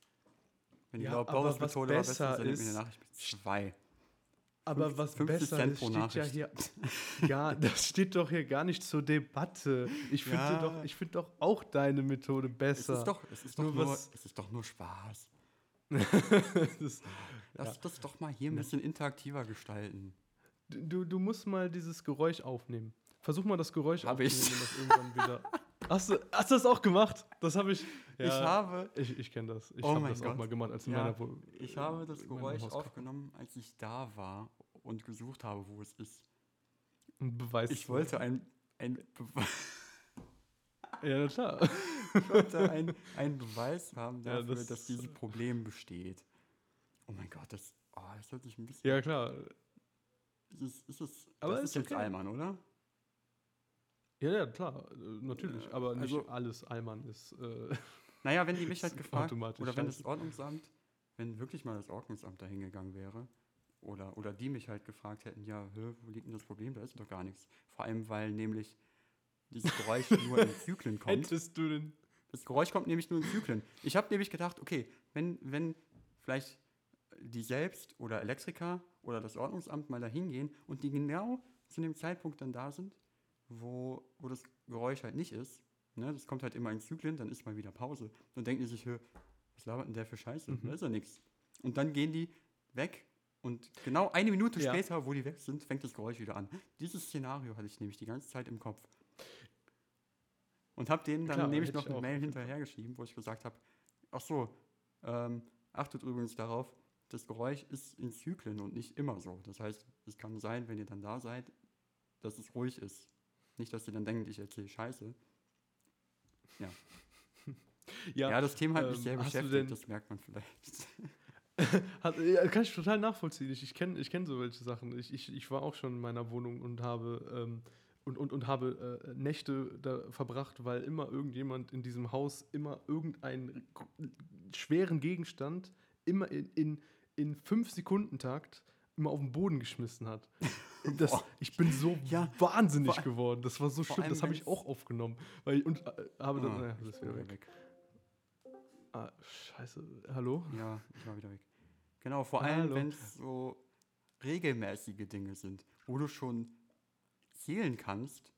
Wenn ihr Ja, glaubt, aber Boris Methode war besser, sendet mir eine ist- Nachricht mit 2. Aber was 50 besser Cent ist, pro steht ja hier. Ja, das steht doch hier gar nicht zur Debatte. Ich finde Ja. doch, ich finde doch auch deine Methode Es besser. ist doch, es ist doch Nur nur, was- es ist doch nur Spaß. Das Lass das doch mal hier ein bisschen interaktiver gestalten. du, du musst mal dieses Geräusch aufnehmen. Versuch mal das Geräusch Hab ich. aufzunehmen und das irgendwann wieder. Hast du, hast du das auch gemacht? Das habe ich. Ich habe, Ich, ich kenne das. Ich Oh habe das auch Gott. mal gemacht, als in Ja, meiner Wo- ich habe das Geräusch aufgenommen, als ich da war und gesucht habe, wo es ist. Ein Beweis. Ich wollte ein, ein, Bewe Ja, na klar. ich wollte ein, einen Beweis haben Ja, dafür, das- dass dieses Problem besteht. Oh mein Gott, das, oh, das hört sich ein bisschen. Ja, klar. Ist es, ist es, Aber das ist ist jetzt okay. Alman, oder? Ja, ja, klar. äh, Natürlich. Äh, Aber nicht also- alles Allmann ist. Äh, Naja, wenn die mich halt gefragt, oder wenn das. Ordnungsamt, wenn wirklich mal das Ordnungsamt da hingegangen wäre, oder, oder die mich halt gefragt hätten, ja, hä, wo liegt denn das Problem? Da ist doch gar nichts. Vor allem, weil nämlich dieses Geräusch nur in Zyklen kommt. hättest du den. Das Geräusch kommt nämlich nur in Zyklen. Ich habe nämlich gedacht, okay, wenn, wenn vielleicht die selbst oder Elektriker oder das Ordnungsamt mal da hingehen und die genau zu dem Zeitpunkt dann da sind, wo, wo das Geräusch halt nicht ist, ne, das kommt halt immer in Zyklen, dann ist mal wieder Pause. Dann denken die sich, "Hö, was labert denn der für Scheiße? Mhm. Da ist ja nichts. Und dann gehen die weg und genau eine Minute Ja. später, wo die weg sind, fängt das Geräusch wieder an. Dieses Szenario hatte ich nämlich die ganze Zeit im Kopf. Und habe denen dann Klar, nämlich noch eine auch. Mail hinterhergeschrieben, wo ich gesagt habe, ach so, ähm, achtet übrigens darauf, das Geräusch ist in Zyklen und nicht immer so. Das heißt, es kann sein, wenn ihr dann da seid, dass es ruhig ist. Nicht, dass ihr dann denkt, ich erzähle Scheiße. Ja, Ja, das Thema hat mich ähm, sehr beschäftigt, das merkt man vielleicht. Hat, ja, kann ich total nachvollziehen. Ich, ich kenne ich kenn so welche Sachen. Ich, ich, ich war auch schon in meiner Wohnung und habe, ähm, und, und, und habe äh, Nächte da verbracht, weil immer irgendjemand in diesem Haus immer irgendeinen schweren Gegenstand immer in, in, in fünf Sekunden Takt immer auf den Boden geschmissen hat. Das, Boah. ich bin so Ja, wahnsinnig vor- geworden. Das war so schlimm. Das habe ich auch aufgenommen. Weil ich, und äh, habe dann. Ah, naja, das wieder wieder weg. Ah, scheiße. Hallo? Ja, ich war wieder weg. Genau, vor allem, wenn es so regelmäßige Dinge sind, wo du schon zählen kannst,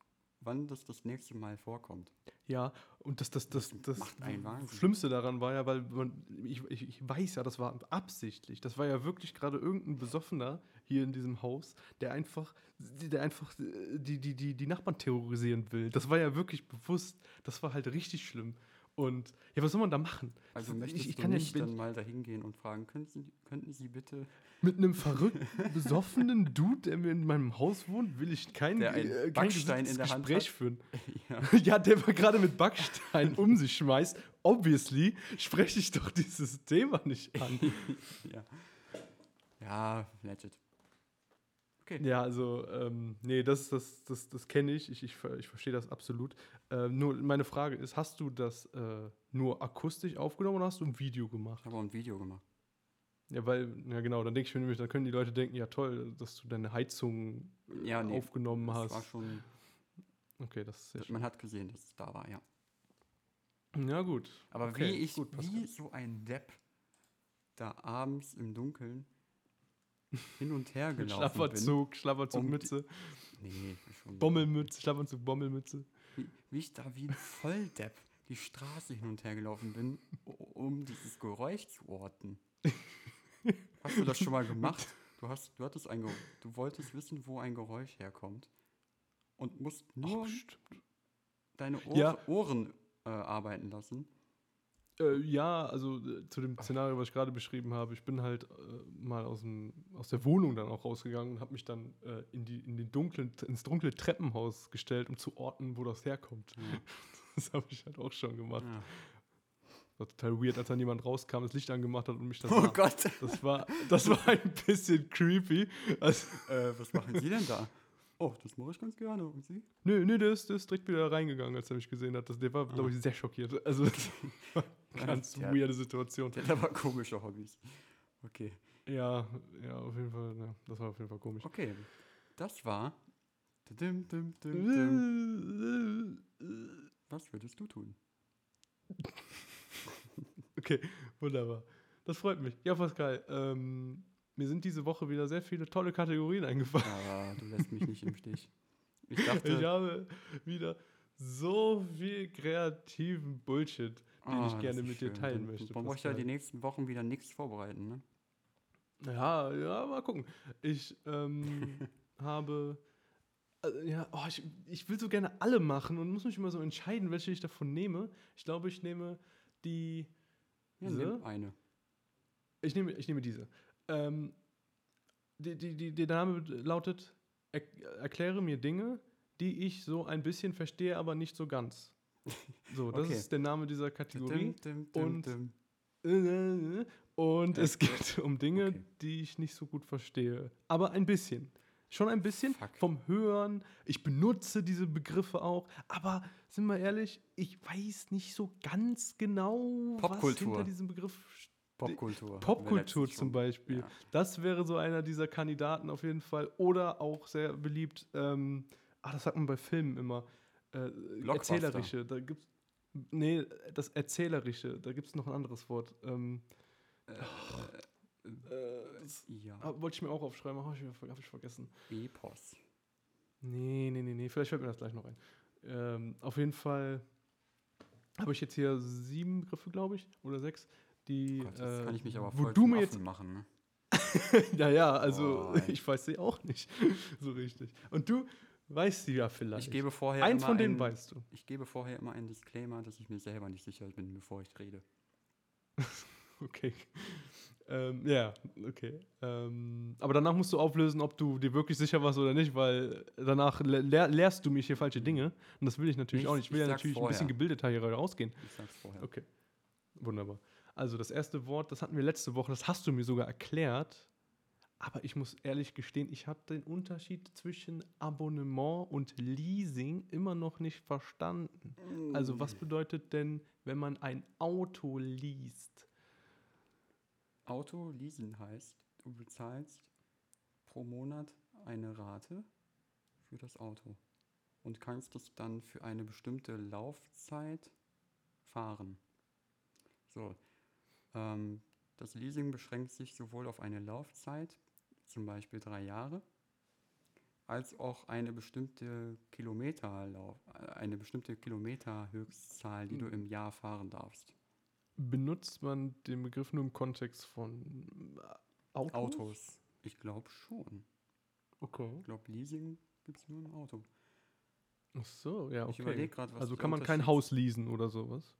wann das das nächste Mal vorkommt. Ja, und das, das, das, das Wahnsinn. Schlimmste daran war ja, weil man, ich, ich, ich weiß ja, das war absichtlich. Das war ja wirklich gerade irgendein Besoffener hier in diesem Haus, der einfach, der einfach äh, die, die, die, die Nachbarn terrorisieren will. Das war ja wirklich bewusst. Das war halt richtig schlimm. Und ja, was soll man da machen? Also Ich- möchtest ich du kann ja nicht nicht- dann mal dahin gehen und fragen, könnten Sie, könnten Sie bitte Mit einem verrückten, besoffenen Dude, der mir in meinem Haus wohnt, will ich kein, Der äh, kein Backstein in der Hand Gespräch hat? führen. ja, Ja, der gerade mit Backstein um sich schmeißt. Obviously spreche ich doch dieses Thema nicht an. ja. Ja, legit. Okay. Ja, also, ähm, nee, das, das, das, das kenne ich. Ich, ich, ich verstehe das absolut. Ähm, nur meine Frage ist: Hast du das äh, nur akustisch aufgenommen oder hast du ein Video gemacht? Ich habe auch ein Video gemacht. Ja, weil, ja, genau, dann denke ich mir nämlich, dann können die Leute denken: Ja, toll, dass du deine Heizung äh, Ja, nee, aufgenommen Das hast. war schon, Okay, das ist sehr schön. man hat gesehen, dass es da war, ja. Ja, gut. Aber Okay, wie ich, gut, wie so ein Depp da abends im Dunkeln hin und her gelaufen bin. Schlafanzug, Schlafanzugmütze, Nee, schon. Bommelmütze, Schlafanzug, Bommelmütze. Wie, wie ich da wie ein Volldepp die Straße hin und her gelaufen bin, um dieses Geräusch zu orten. Hast du das schon mal gemacht? Du, hast, du, hattest ein du wolltest wissen, wo ein Geräusch herkommt und musst nur Ach, deine Ohr Ja. Ohren äh, arbeiten lassen. Äh, ja, also äh, zu dem Szenario, was ich gerade beschrieben habe, ich bin halt äh, mal aus, dem, aus der Wohnung dann auch rausgegangen und habe mich dann äh, in, die, in den dunklen, ins dunkle Treppenhaus gestellt, um zu orten, wo das herkommt. Ja. Das habe ich halt auch schon gemacht. Ja. War total weird, als dann jemand rauskam, das Licht angemacht hat und mich dann Oh sah. Gott, Das war, das war ein bisschen creepy. Also, äh, was machen Sie denn da? Oh, das mache ich ganz gerne. Und Sie? nö, nö, der ist, der ist direkt wieder reingegangen, als er mich gesehen hat. Das, der war, glaube ich, sehr schockiert. Also, war ganz Ja. weirde Situation. Der hat aber komische Hobbys. Okay. Ja, ja, auf jeden Fall, ja, das war auf jeden Fall komisch. Okay. Das war. Dim, dim, dim, dim. Was würdest du tun? Okay, wunderbar. Das freut mich. Ja, Pascal, ähm, mir sind diese Woche wieder sehr viele tolle Kategorien eingefallen. Ja, du lässt mich nicht im Stich. Ich dachte, Ich habe wieder so viel kreativen Bullshit, den ah, ich das gerne mit dir schön. teilen Dann- möchte. Man muss ja die nächsten Wochen wieder nichts vorbereiten, ne? Ja, ja, mal gucken. Ich ähm, habe. äh, ja, oh, ich, ich will so gerne alle machen und muss mich immer so entscheiden, welche ich davon nehme. Ich glaube, ich nehme die. Ja, Diese? eine. Ich nehme, ich nehme diese. Ähm, die, die, die, der Name lautet: er, Erkläre mir Dinge, die ich so ein bisschen verstehe, aber nicht so ganz. So, das Okay. ist der Name dieser Kategorie. Dim, dim, dim, Und-. Und Ja, es geht um Dinge, okay. die ich nicht so gut verstehe. Aber ein bisschen. Schon ein bisschen Fuck. vom Hören. Ich benutze diese Begriffe auch. Aber sind wir ehrlich, ich weiß nicht so ganz genau, was hinter diesem Begriff steht. Popkultur. Popkultur zum. Beispiel. Ja. Das wäre so einer dieser Kandidaten auf jeden Fall. Oder auch sehr beliebt, ähm, ah, das sagt man bei Filmen immer, äh, erzählerische. Da gibt's, nee, das Erzählerische, da gibt es noch ein anderes Wort. Ähm, äh, das, Ja. ah, wollte ich mir auch aufschreiben, habe ich, hab ich vergessen. Epos. Nee, nee, nee, nee. Vielleicht fällt mir das gleich noch ein. Ähm, auf jeden Fall habe ich jetzt hier sieben Begriffe, glaube ich, oder sechs, die. Gott, äh, kann ich mich aber wo voll du mir jetzt machen. Ne? ja, ja, also ey. ich weiß sie auch nicht so richtig. Und du weißt sie ja vielleicht. Ich gebe vorher Eins immer von denen ein, weißt du. Ich gebe vorher immer einen Disclaimer, dass ich mir selber nicht sicher bin, bevor ich rede. Okay. Ähm, ja, okay. Ähm, aber danach musst du auflösen, ob du dir wirklich sicher warst oder nicht, weil danach le lehr lehrst du mich hier falsche Dinge. Und das will ich natürlich Ich- auch nicht. Ich will ich ja natürlich ein bisschen vorher. gebildeter hier rausgehen. Ich sag's vorher. Okay. Wunderbar. Also das erste Wort, das hatten wir letzte Woche, das hast du mir sogar erklärt. Aber ich muss ehrlich gestehen, ich habe den Unterschied zwischen Abonnement und Leasing immer noch nicht verstanden. Also was bedeutet denn, wenn man ein Auto liest? Auto leasen heißt, du bezahlst pro Monat eine Rate für das Auto und kannst es dann für eine bestimmte Laufzeit fahren. So, ähm, das Leasing beschränkt sich sowohl auf eine Laufzeit, zum Beispiel drei Jahre, als auch eine bestimmte Kilometerlauf, äh, eine bestimmte Kilometerhöchstzahl, die du im Jahr fahren darfst. Benutzt man den Begriff nur im Kontext von äh, Autos? Autos, ich glaube schon. Okay. Ich glaube, Leasing gibt es nur im Auto. Ach so, ja, okay. Ich überlege gerade, was also kann man kein Haus leasen oder sowas?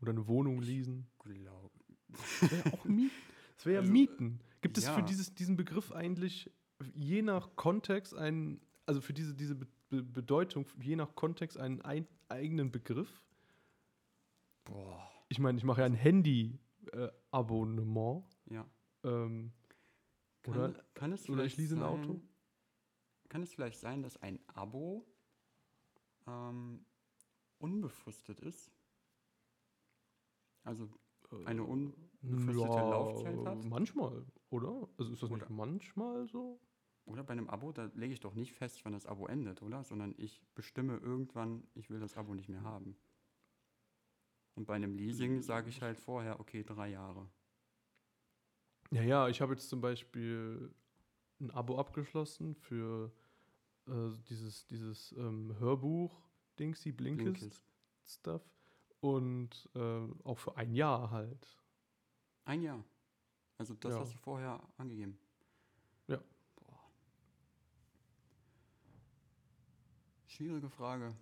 Oder eine Wohnung leasen? Glaub, Das wäre ja auch Mieten. Das wäre ja Also, Mieten. Gibt es für ja. dieses, diesen Begriff eigentlich je nach Kontext einen, also für diese, diese Be Be Bedeutung, je nach Kontext einen ein, eigenen Begriff? boah, Ich meine, ich mache ja ein Handy-Abonnement. ja. ähm, Kann, Oder- kann es oder ich vielleicht lease ein sein- Auto? Kann es vielleicht sein, dass ein Abo ähm, unbefristet ist? Also eine unbefristete Laufzeit hat? Manchmal, oder? Also ist das nicht Oder- manchmal so? Oder bei einem Abo, da lege ich doch nicht fest, wann das Abo endet, oder? Sondern ich bestimme irgendwann, ich will das Abo nicht mehr haben. Und bei einem Leasing sage ich halt vorher, okay, drei Jahre. Ja, ja, ich habe jetzt zum Beispiel ein Abo abgeschlossen für äh, dieses, dieses ähm, Hörbuch Dingsy Blinkist, Blinkist. Stuff und äh, auch für ein Jahr halt. Ein Jahr. Also das Ja. hast du vorher angegeben. Ja. Boah. Schwierige Frage.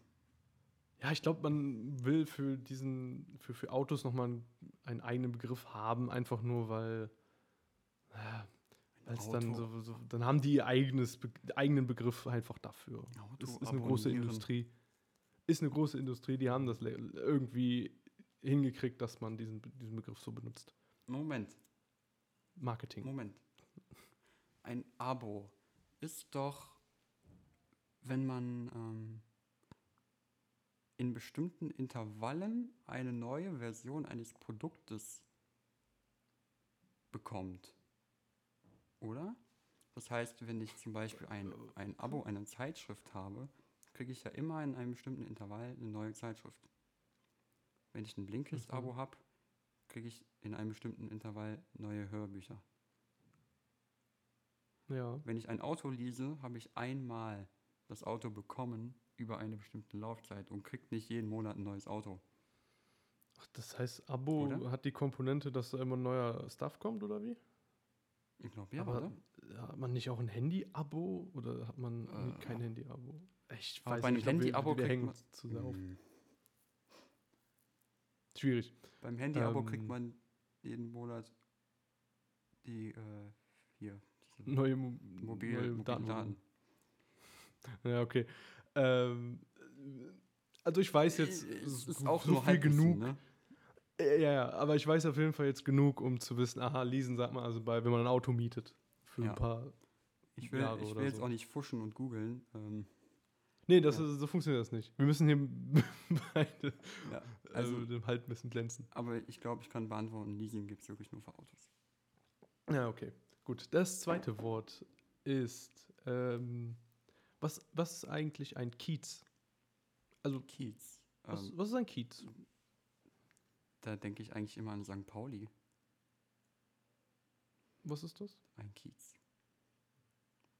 Ja, ich glaube, man will für diesen, für, für Autos nochmal einen, einen eigenen Begriff haben, einfach nur weil es dann Auto. so, so, dann haben die ihr eigenes, Be eigenen Begriff einfach dafür. Auto Es ist eine große. Industrie. Ist eine große Industrie, die haben das irgendwie hingekriegt, dass man diesen, diesen Begriff so benutzt. Moment, Marketing. Moment. Ein Abo ist doch, wenn man ähm, in bestimmten Intervallen eine neue Version eines Produktes bekommt. Oder? Das heißt, wenn ich zum Beispiel ein, ein Abo einer Zeitschrift habe, kriege ich ja immer in einem bestimmten Intervall eine neue Zeitschrift. Wenn ich ein Blinkist-Abo habe, kriege ich in einem bestimmten Intervall neue Hörbücher. Ja. Wenn ich ein Auto lease, habe ich einmal das Auto bekommen über eine bestimmte Laufzeit und kriegt nicht jeden Monat ein neues Auto. Ach, das heißt, Abo Oder? hat die Komponente, dass da immer neuer Stuff kommt, oder wie? Ich glaube, ja, Aber oder? hat man nicht auch ein Handy-Abo oder hat man nie Äh, kein Handy-Abo? Ich weiß bei einem Handy-Abo kriegt man- zu sehr auf. Hm. Schwierig. Beim Handy-Abo Ähm, kriegt man jeden Monat die, äh, hier, Neue, Mo mobil, neue Daten. Daten. Ja, okay. Ähm, also ich weiß jetzt es so- ist auch so viel genug. Ne? Äh, Ja, ja, aber ich weiß auf jeden Fall jetzt genug, um zu wissen, aha, leasen sagt man also bei, wenn man ein Auto mietet. Für Ja. ein paar. Ich will, Jahre ich will jetzt so. auch nicht fuschen und googeln. Ähm, Nee, das Ja. ist, so funktioniert das nicht. Wir müssen hier beide ja, also also, dem Halbwissen glänzen. aber ich glaube, ich kann beantworten, Leasing gibt es wirklich nur für Autos. Ja, okay. Gut. Das zweite Wort ist, ähm, was, was ist eigentlich ein Kiez? Also, Kiez. was, Ähm, was ist ein Kiez? da denke ich eigentlich immer an St. Pauli, Was ist das? ein Kiez.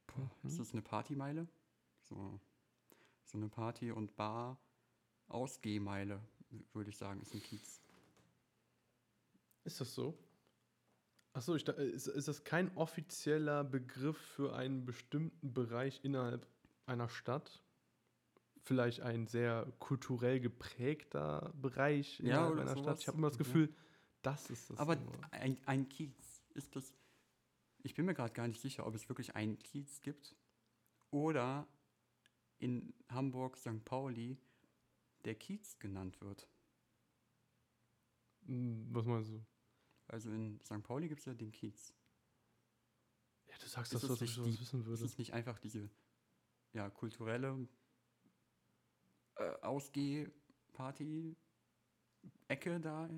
Boah, Mhm. Ist das eine Partymeile? So, so eine Party- und Bar-Ausgehmeile, würde ich sagen, ist ein Kiez. Ist das so? Achso, ist, ist das kein offizieller Begriff für einen bestimmten Bereich innerhalb einer Stadt? Vielleicht ein sehr kulturell geprägter Bereich Ja, innerhalb einer Stadt. sowas. Ich habe immer das Ja. Gefühl, das ist das. Aber ein, ein Kiez, ist das. Ich bin mir gerade gar nicht sicher, ob es wirklich einen Kiez gibt oder in Hamburg, St. Pauli der Kiez genannt wird. Hm, Was meinst du? Also in St. Pauli gibt es ja den Kiez. Ja, du sagst Ist das, was ich die- wissen Ist würde. es nicht einfach diese ja, kulturelle äh, Ausgeh-Party-Ecke da?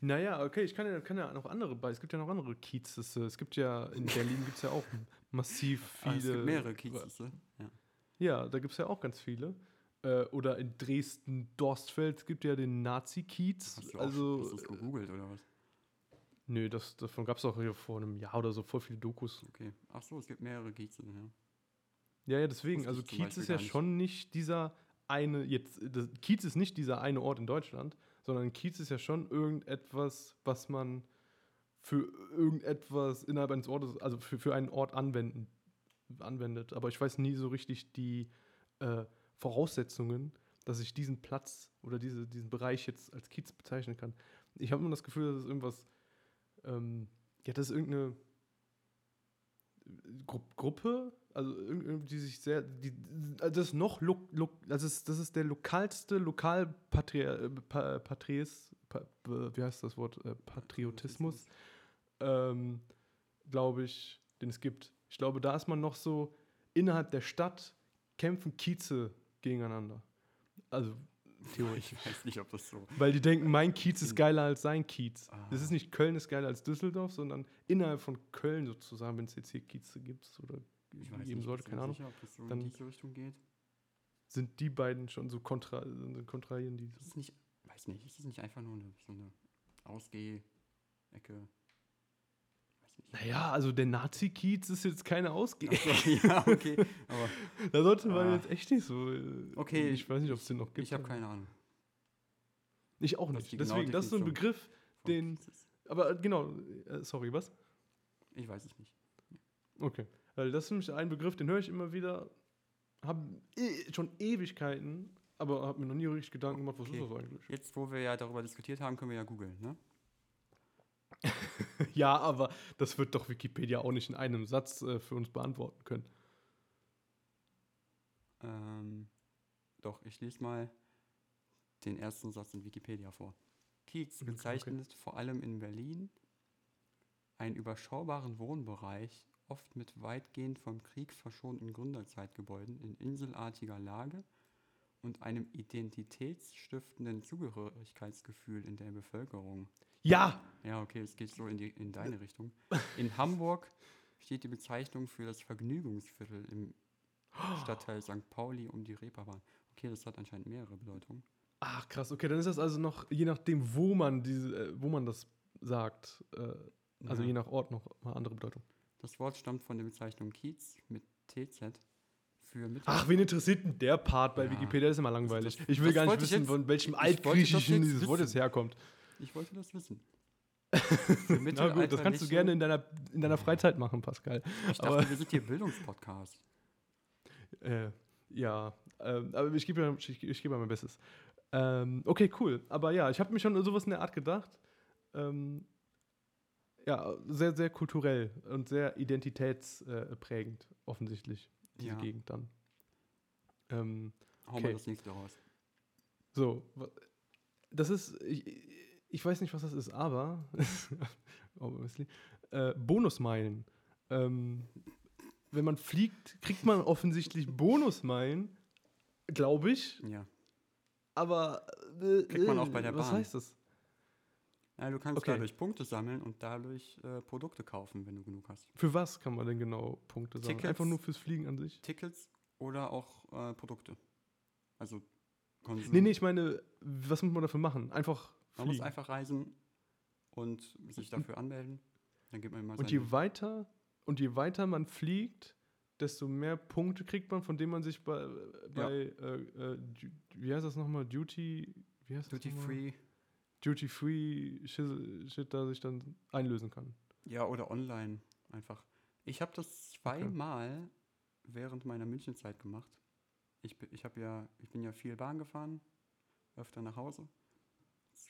Naja, okay, ich kann ja, kann ja noch andere bei. Es gibt ja noch andere Kiezes. Es gibt ja, in Berlin gibt es ja auch massiv Ah, viele. es gibt mehrere Kiezes. ne? Ja. Ja, da gibt es ja auch ganz viele. Äh, oder in Dresden-Dorstfeld gibt ja den Nazi-Kiez. Hast du Also, auch, hast du das gegoogelt oder was? nö, das, davon gab es auch hier vor einem Jahr oder so voll viele Dokus. Okay. Ach so, es gibt mehrere Kieze, ja. Ja, ja, deswegen. Also Kiez ist ja nicht. schon nicht dieser eine, jetzt, das, Kiez ist nicht dieser eine Ort in Deutschland, sondern Kiez ist ja schon irgendetwas, was man für irgendetwas innerhalb eines Ortes, also für, für einen Ort anwenden, anwendet. Aber ich weiß nie so richtig die äh, Voraussetzungen, dass ich diesen Platz oder diese, diesen Bereich jetzt als Kiez bezeichnen kann. Ich habe immer das Gefühl, dass es irgendwas, ähm, ja, das ist irgendeine Gru Gruppe, also irg- irgendwie die sich sehr, die, also das ist noch, lo, lo, das, ist, das ist der lokalste Lokalpatriotismus, pa, b- wie heißt das Wort, äh, Patriotismus, ähm, glaube ich, den es gibt. Ich glaube, da ist man noch so, innerhalb der Stadt kämpfen Kieze gegeneinander. Also theoretisch. Ich weiß nicht, ob das so. Weil die denken, mein Kiez ist geiler als sein Kiez. Ah. Das ist nicht Köln ist geiler als Düsseldorf, sondern innerhalb von Köln sozusagen, wenn es jetzt hier Kieze gibt oder Ich weiß geben nicht, sollte, keine Ahnung, sicher, ob das so Dann- in diese Richtung geht. sind die beiden schon so kontra, sind- kontrahieren die. Ist nicht, weiß nicht, ist das nicht einfach nur eine, so eine Ausgeh-Ecke? Naja, also der Nazi-Kiez ist jetzt keine Ausgeh. Ach so, ja, okay. Aber Da sollte man Ah. jetzt echt nicht so. äh, Okay, Ich weiß nicht, ob es den noch gibt. ich habe keine Ahnung. Ich auch nicht. genaue Deswegen, das ist so ein Begriff, den- aber äh, genau, äh, sorry, was? Ich weiß es nicht. Okay. Weil das ist nämlich ein Begriff, den höre ich immer wieder, habe eh, schon Ewigkeiten, aber habe mir noch nie richtig Gedanken gemacht, was Okay. ist das eigentlich? Jetzt, wo wir ja darüber diskutiert haben, können wir ja googeln, ne? Ja, aber das wird doch Wikipedia auch nicht in einem Satz äh, für uns beantworten können. Ähm, doch, ich lese mal den ersten Satz in Wikipedia vor. Kiez Okay, bezeichnet vor allem in Berlin einen überschaubaren Wohnbereich, oft mit weitgehend vom Krieg verschonten Gründerzeitgebäuden in inselartiger Lage und einem identitätsstiftenden Zugehörigkeitsgefühl in der Bevölkerung. Ja! Ja, okay, es geht so in, die, in deine Richtung. In Hamburg steht die Bezeichnung für das Vergnügungsviertel im Stadtteil St. Pauli um die Reeperbahn. Okay, das hat anscheinend mehrere Bedeutungen. Ach krass, okay, dann ist das also noch, je nachdem, wo man diese, äh, wo man das sagt, äh, also Ja. je nach Ort noch mal andere Bedeutung. Das Wort stammt von der Bezeichnung Kiez mit TZ für Mitte. Ach, wen interessiert denn der Part bei Ja. Wikipedia? Das ist immer langweilig. Ich will das gar nicht wissen, jetzt- von welchem Altgriechischen dieses Wort jetzt wissen. herkommt. Ich wollte das wissen. Na gut, das kannst du gerne in deiner, in deiner Freizeit machen, Pascal. Ich dachte, aber- wir sind hier Bildungspodcast. Äh, ja, ähm, aber ich gebe ich, ich gebe ja mein Bestes. Ähm, okay, cool. Aber ja, ich habe mir schon sowas in der Art gedacht. Ähm, ja, sehr, sehr kulturell und sehr identitätsprägend, offensichtlich, diese Ja. Gegend dann. Ähm, Hau mal Okay. das nächste raus. so, das ist, ich, ich weiß nicht, was das ist, aber obviously, äh, Bonusmeilen. Ähm, wenn man fliegt, kriegt man offensichtlich Bonusmeilen, glaube ich. Ja. Aber äh, Kriegt man auch äh, bei der was Bahn. heißt das? ja du kannst Okay. dadurch Punkte sammeln und dadurch äh, Produkte kaufen, wenn du genug hast. Für was kann man denn genau Punkte sammeln? Tickets. Einfach nur fürs Fliegen an sich? Tickets oder auch äh, Produkte. Also Konsum. Nee, nee, ich meine, was muss man dafür machen? Einfach Man muss einfach reisen und sich dafür anmelden. Dann gibt man immer Und je weiter und je weiter man fliegt, desto mehr Punkte kriegt man, von denen man sich bei, bei äh, äh, Du- wie heißt das nochmal, Duty, wie heißt Duty? Free. Duty Free Shit, Shit da sich dann einlösen kann. Ja, oder online einfach. Ich habe das zweimal während meiner Münchenzeit gemacht. Ich, ich, ja, ich bin ja viel Bahn gefahren, öfter nach Hause.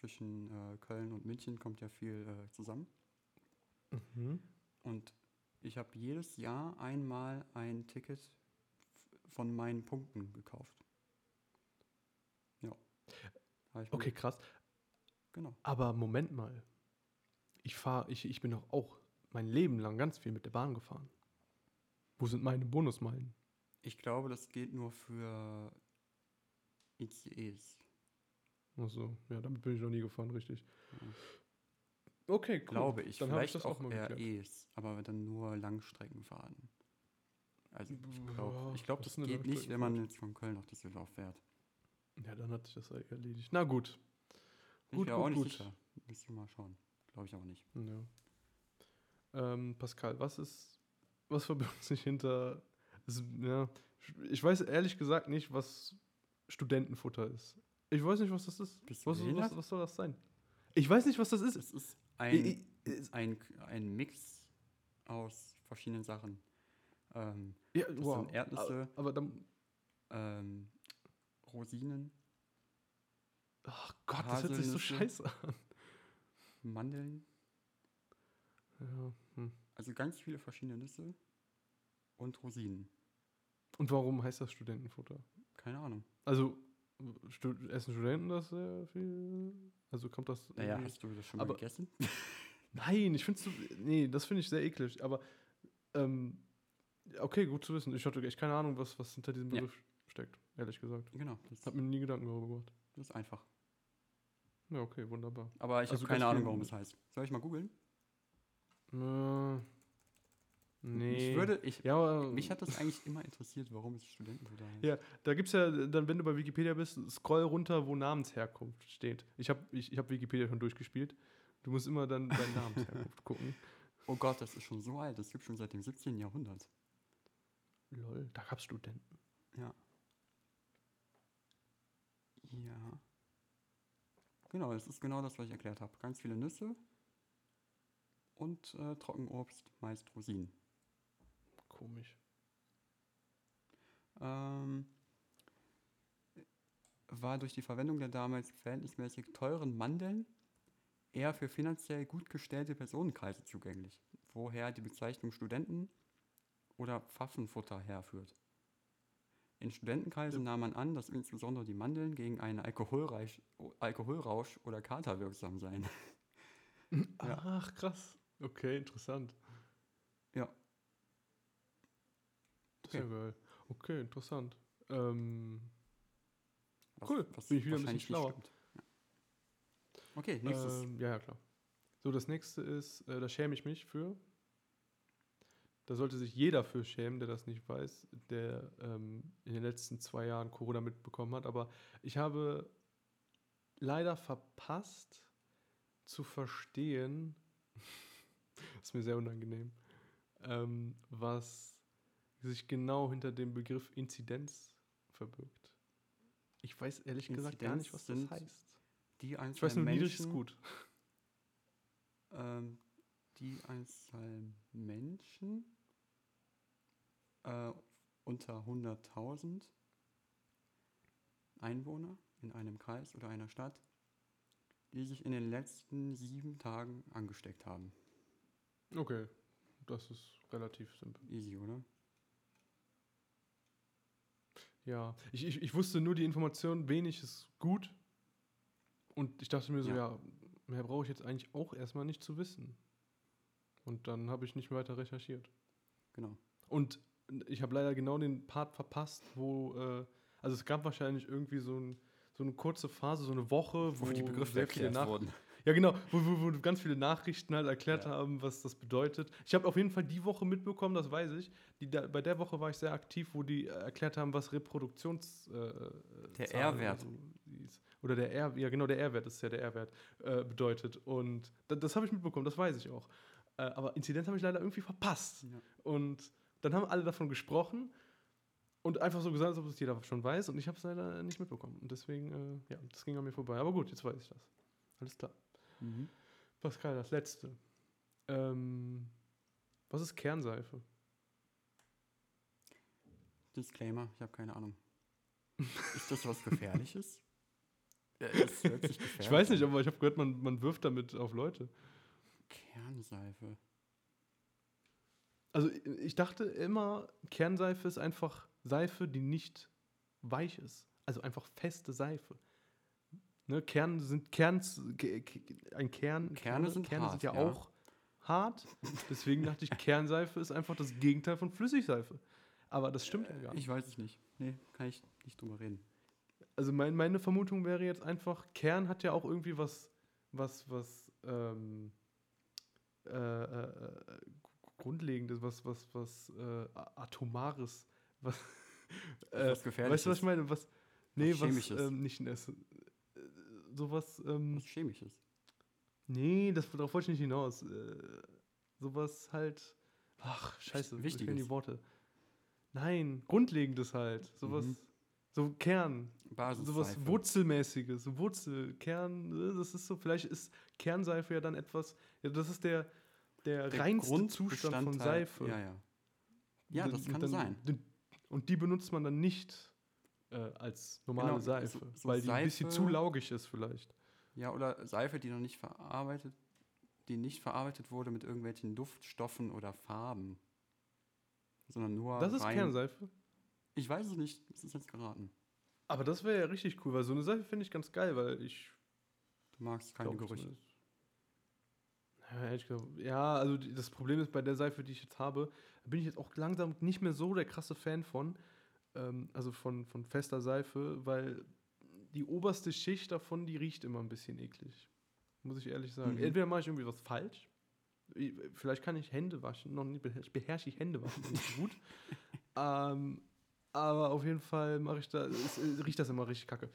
Zwischen äh, Köln und München kommt ja viel äh, zusammen. Mhm. Und ich habe jedes Jahr einmal ein Ticket von meinen Punkten gekauft. Ja. Okay, krass. Genau. Aber Moment mal. Ich fahre, ich, ich bin doch auch mein Leben lang ganz viel mit der Bahn gefahren. Wo sind meine Bonusmeilen? Ich glaube, das geht nur für ICEs. Achso, ja, damit bin ich noch nie gefahren, richtig. Okay, cool. Glaube ich. Dann Vielleicht das auch, mal geklärt. REs, aber dann nur Langstreckenfahrten. Also ich glaube, Ja, ich glaub, das ist eine geht nicht, wenn man jetzt von Köln nach Düsseldorf fährt. Ja, dann hat sich das erledigt. Na gut. Ich Gut, wäre auch gut, nicht gut. sicher. Müssen wir mal schauen. Glaube ich aber nicht. Ja. Ähm, Pascal, was ist, was verbirgt sich hinter, es- ja, ich weiß ehrlich gesagt nicht, was Studentenfutter ist. Ich weiß nicht, was das ist. Bist du Was, was, was soll das sein? Ich weiß nicht, was das ist. Es ist Ich- ein, ich- es- ein, ein Mix aus verschiedenen Sachen. Ähm, ja, das wow. sind Erdnüsse. Aber dann, ähm, Rosinen, ach Gott, das hört sich so scheiße an. Mandeln, Ja, hm. also ganz viele verschiedene Nüsse und Rosinen. Und warum heißt das Studentenfutter? Keine Ahnung. Also, Stu essen Studenten das sehr viel? Also kommt das. Naja, hast du das schon mal gegessen? Nein, ich finde es. Nee, das finde ich sehr eklig. Aber. Ähm, okay, gut zu wissen. Ich hatte echt keine Ahnung, was, was hinter diesem Ja. Begriff steckt, ehrlich gesagt. Genau, das, Hab mir nie Gedanken darüber gemacht. das ist einfach. Ja, okay, wunderbar. Aber ich Also habe keine Ahnung, warum es heißt. Soll ich mal googeln? Äh, nee. Ich würde, ich, ja, mich hat das eigentlich immer interessiert, warum es Studentenfutter heißt. Ja. da gibt es ja, dann, wenn du bei Wikipedia bist, scroll runter, wo Namensherkunft steht. Ich habe ich, ich hab Wikipedia schon durchgespielt. Du musst immer dann deine Namensherkunft gucken. Oh Gott, das ist schon so alt. Das gibt schon seit dem 17. Jahrhundert. Lol, da gab es Studenten. Ja. Ja. Genau, das ist genau das, was ich erklärt habe. Ganz viele Nüsse und äh, Trockenobst, meist Rosinen. Komisch. Ähm, war durch die Verwendung der damals verhältnismäßig teuren Mandeln eher für finanziell gut gestellte Personenkreise zugänglich, woher die Bezeichnung Studenten oder Pfaffenfutter herführt. In Studentenkreisen nahm man an, dass insbesondere die Mandeln gegen einen Alkoholrausch oder Kater wirksam seien. Ja. Ach, krass. Okay, interessant. Ja. Das ist ja geil. Okay, interessant. Ähm, Was, Cool, was bin ich wieder ein bisschen schlauer. Ja. Okay, nächstes. ähm, ja, ja, klar. So, das nächste ist, äh, da schäme ich mich für. Da sollte sich jeder für schämen, der das nicht weiß, der ähm, in den letzten zwei Jahren Corona mitbekommen hat. Aber ich habe leider verpasst zu verstehen, ist mir sehr unangenehm, ähm, was sich genau hinter dem Begriff Inzidenz verbirgt. Ich weiß ehrlich gesagt gar nicht, was das Inzidenz heißt. die Ich weiß nur, niedrig ist Menschen, gut. Ähm, die Anzahl Menschen äh, unter 100.000 Einwohner in einem Kreis oder einer Stadt, die sich in den letzten sieben Tagen angesteckt haben. Okay, das ist relativ simpel. Easy, oder? Ja, ich, ich, ich wusste nur die Information, wenig ist gut. Und ich dachte mir so, Ja. ja, mehr brauche ich jetzt eigentlich auch erstmal nicht zu wissen. Und dann habe ich nicht weiter recherchiert. Genau. Und ich habe leider genau den Part verpasst, wo, äh, also es gab wahrscheinlich irgendwie so, ein, so eine kurze Phase, so eine Woche, wo, sehr viele Nach wurden. Ja, genau, wo, wo, wo ganz viele Nachrichten halt erklärt Ja. haben, was das bedeutet. Ich habe auf jeden Fall die Woche mitbekommen, das weiß ich. Die, da, bei der Woche war ich sehr aktiv, wo die äh, erklärt haben, was Reproduktions. Äh, Der Zahl oder R-Wert. Oder der R, ja genau, der R-Wert ist ja der R-Wert, äh, bedeutet. Und da, das habe ich mitbekommen, das weiß ich auch. Äh, aber Inzidenz habe ich leider irgendwie verpasst. Ja. Und dann haben alle davon gesprochen und einfach so gesagt, als ob es jeder schon weiß und ich habe es leider nicht mitbekommen. Und deswegen, äh, ja, das ging an mir vorbei. Aber gut, jetzt weiß ich das. Alles klar. Mhm. Pascal, das letzte. Ähm, was ist Kernseife? Disclaimer, ich habe keine Ahnung. Ist das was Gefährliches? Ja, das hört sich Ich gefährlich weiß nicht, an. aber ich habe gehört, man, man wirft damit auf Leute. Kernseife. Also ich dachte immer, Kernseife ist einfach Seife, die nicht weich ist. Also einfach feste Seife. Ne, Kern sind Kerns, Ke- Ke- ein Kern. Kerne sind Kerne hart, sind ja, ja. auch hart. Deswegen dachte ich, Kernseife ist einfach das Gegenteil von Flüssigseife. Aber das stimmt ja gar nicht. Ich weiß es nicht. Nee, kann ich nicht drüber reden. Also mein, meine Vermutung wäre jetzt einfach, Kern hat ja auch irgendwie was, was, was ähm, äh, äh, äh, Grundlegendes, was, was, was äh, Atomares, was, äh, Was Gefährliches. weißt du, was ich meine? Was, nee, was, Chemisches. ähm, nicht ein Essen. Äh, Sowas, ähm, Was Chemisches. nee, das, darauf wollte ich nicht hinaus. Äh, sowas halt, ach, scheiße, Wichtiges. die Worte. Nein, Grundlegendes halt, sowas, Mhm. so Kern, Basis. sowas Wurzelmäßiges, so Wurzel, Kern, äh, das ist so, vielleicht ist Kernseife ja dann etwas, ja, das ist der, der, reinste Zustand von Seife. Ja, ja. Ja, das kann dann- sein. Und die benutzt man dann nicht äh, als normale Genau, Seife, so- so weil die ein bisschen Seife- zu laugig ist vielleicht. Ja, oder Seife, die noch nicht verarbeitet, die nicht verarbeitet wurde mit irgendwelchen Duftstoffen oder Farben. Sondern nur Das ist rein. Kernseife. Ich weiß es nicht, das ist jetzt geraten. Aber das wäre ja richtig cool, weil so eine Seife finde ich ganz geil, weil ich Du magst keine Gerüche. Ja, also das Problem ist bei der Seife, die ich jetzt habe, bin ich jetzt auch langsam nicht mehr so der krasse Fan von, ähm, also von, von fester Seife, weil die oberste Schicht davon, die riecht immer ein bisschen eklig. Muss ich ehrlich sagen. Mhm. Entweder mache ich irgendwie was falsch, ich- vielleicht kann ich Hände waschen, noch nie beherrsche, beherrsche ich Hände waschen nicht so gut. ähm, aber auf jeden Fall mache ich da, es, äh, riecht das immer richtig kacke.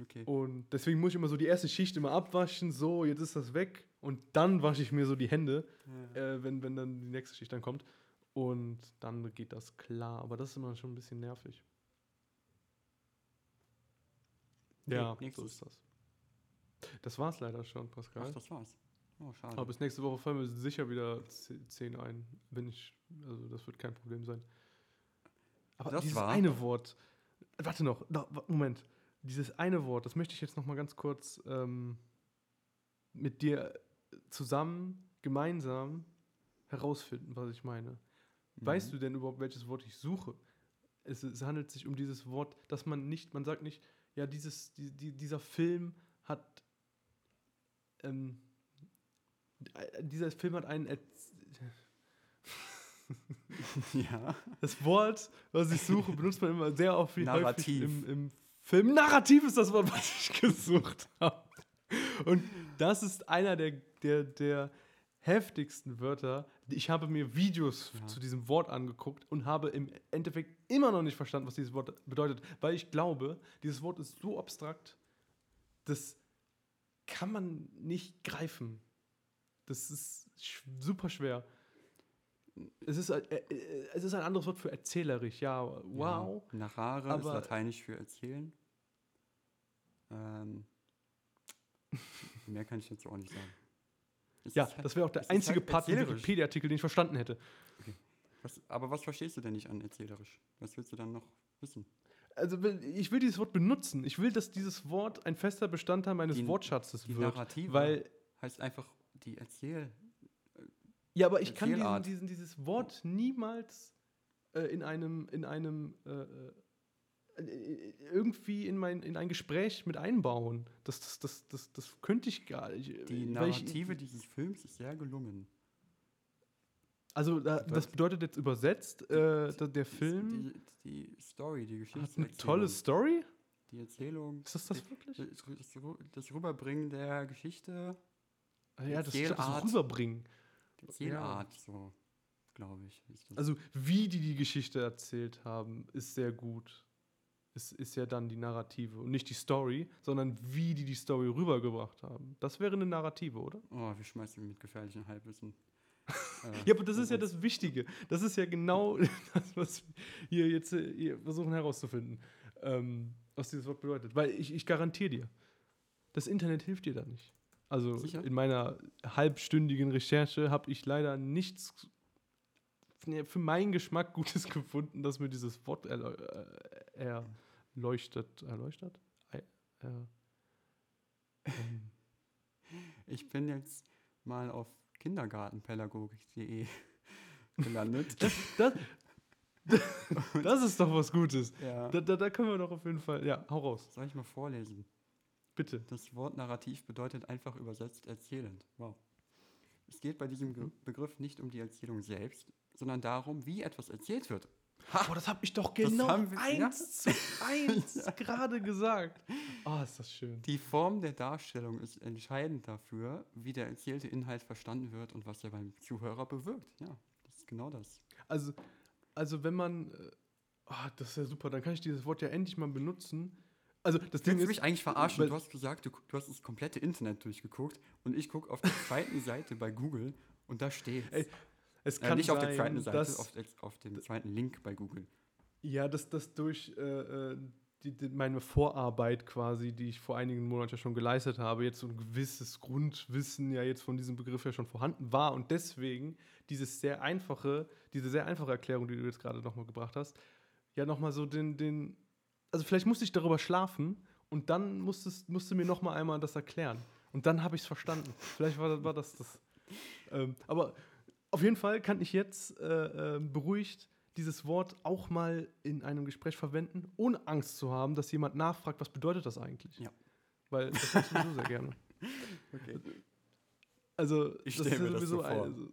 Okay. Und deswegen muss ich immer so die erste Schicht immer abwaschen, so, jetzt ist das weg. Und dann wasche ich mir so die Hände, Ja. äh, wenn, wenn dann die nächste Schicht dann kommt. Und dann geht das klar. Aber das ist immer schon ein bisschen nervig. Ja, so nächstes. ist das. Das war's leider schon, Pascal. Ach, das war's. Oh, schade. Aber bis nächste Woche fallen mir sicher wieder ze- zehn ein. Wenn ich, also das wird kein Problem sein. Aber Das dieses war- eine Wort, warte noch, Moment. Dieses eine Wort, das möchte ich jetzt noch mal ganz kurz ähm, mit dir zusammen, gemeinsam herausfinden, was ich meine. Weißt Mhm. du denn überhaupt, welches Wort ich suche? Es, es handelt sich um dieses Wort, dass man nicht, man sagt nicht, ja, dieses, die, die, dieser Film hat, ähm, äh, dieser Film hat einen, Erz- ja. das Wort, was ich suche, benutzt man immer sehr oft wie häufig Narrativ. im, im Film. Narrativ ist das Wort, was ich gesucht habe. Und das ist einer der, der, der heftigsten Wörter. Ich habe mir Videos Ja. zu diesem Wort angeguckt und habe im Endeffekt immer noch nicht verstanden, was dieses Wort bedeutet, weil ich glaube, dieses Wort ist so abstrakt, das kann man nicht greifen. Das ist super schwer. Es ist, ein- äh, äh, es ist ein anderes Wort für erzählerisch, ja, wow. Ja. Narrare ist Aber- lateinisch für erzählen. Ähm, mehr kann ich dazu auch nicht sagen. Ja, halt- das wäre auch der einzige halt Part im. Wikipedia-Artikel, den ich verstanden hätte. Was, aber was verstehst du denn nicht an erzählerisch? Was willst du dann noch wissen? Also ich will dieses Wort benutzen. Ich will, dass dieses Wort ein fester Bestandteil meines Die- Wortschatzes Die wird. Narrative Weil, heißt einfach die Erzähl. ja, aber ich kann diesen, diesen, dieses Wort niemals äh, in einem, in einem äh, äh, äh, irgendwie in, mein, in ein Gespräch mit einbauen. Das, das, das, das, das könnte ich gar nicht. Die weil ich- Narrative dieses Films ist sehr gelungen. Also da, das bedeutet jetzt übersetzt, äh, der Film Die, die Story, die Geschichte. hat eine tolle Story. Die Erzählung. Ist das das wirklich? Das, das, Rüberbringen der Geschichte, Ah Ja, das, das rüberbringen. die Erzählart, so, glaube ich. Also, wie die die Geschichte erzählt haben, ist sehr gut. Es ist ja dann die Narrative und nicht die Story, sondern wie die die Story rübergebracht haben. Das wäre eine Narrative, oder? oh, wir schmeißen mit gefährlichen Halbwissen. Ja, aber das ist ja das Wichtige. Das ist ja genau das, was wir jetzt äh, hier versuchen herauszufinden, ähm, was dieses Wort bedeutet. Weil ich, ich garantiere dir, das Internet hilft dir da nicht. Also Sicher? in meiner halbstündigen Recherche habe ich leider nichts für meinen Geschmack Gutes gefunden, das mir dieses Wort äh, Erleuchtet? Ei- Äh, ähm, Ich bin jetzt mal auf kindergartenpädagogik.de gelandet. das, das ist doch was Gutes. ja. Da, da, da können wir doch auf jeden Fall. Ja, hau raus. Soll ich mal vorlesen? Bitte. Das Wort Narrativ bedeutet einfach übersetzt erzählend. Wow. Es geht bei diesem Mhm. Begriff nicht um die Erzählung selbst, sondern darum, wie etwas erzählt wird. Boah, das habe ich doch genau haben wir- ja. eins zu eins gerade gesagt. Oh, ist das schön. Die Form der Darstellung ist entscheidend dafür, wie der erzählte Inhalt verstanden wird und was er beim Zuhörer bewirkt. Ja, das ist genau das. Also, also wenn man. ah, das ist ja super, dann kann ich dieses Wort ja endlich mal benutzen. Also das Ding ist. mich eigentlich verarschen? Du hast gesagt, du, du hast das komplette Internet durchgeguckt und ich gucke auf der zweiten Seite bei Google und da steht Ey, es äh, kann nicht sein, auf der zweiten Seite, dass, auf, auf dem zweiten Link bei Google. Ja, dass das durch äh, äh, die, die, meine Vorarbeit quasi, die ich vor einigen Monaten ja schon geleistet habe, jetzt so ein gewisses Grundwissen ja jetzt von diesem Begriff ja schon vorhanden war und deswegen dieses sehr einfache, diese sehr einfache Erklärung, die du jetzt gerade nochmal gebracht hast, ja nochmal so den, den, also vielleicht musste ich darüber schlafen und dann musstest, musste mir nochmal einmal das erklären und dann habe ich es verstanden. Vielleicht war, war das das. Ähm, aber auf jeden Fall kann ich jetzt äh, äh, beruhigt dieses Wort auch mal in einem Gespräch verwenden, ohne Angst zu haben, dass jemand nachfragt, was bedeutet das eigentlich? Ja. Weil das mache ich sowieso sehr gerne. Okay. Also, Ich das stell ist mir das so vor. also,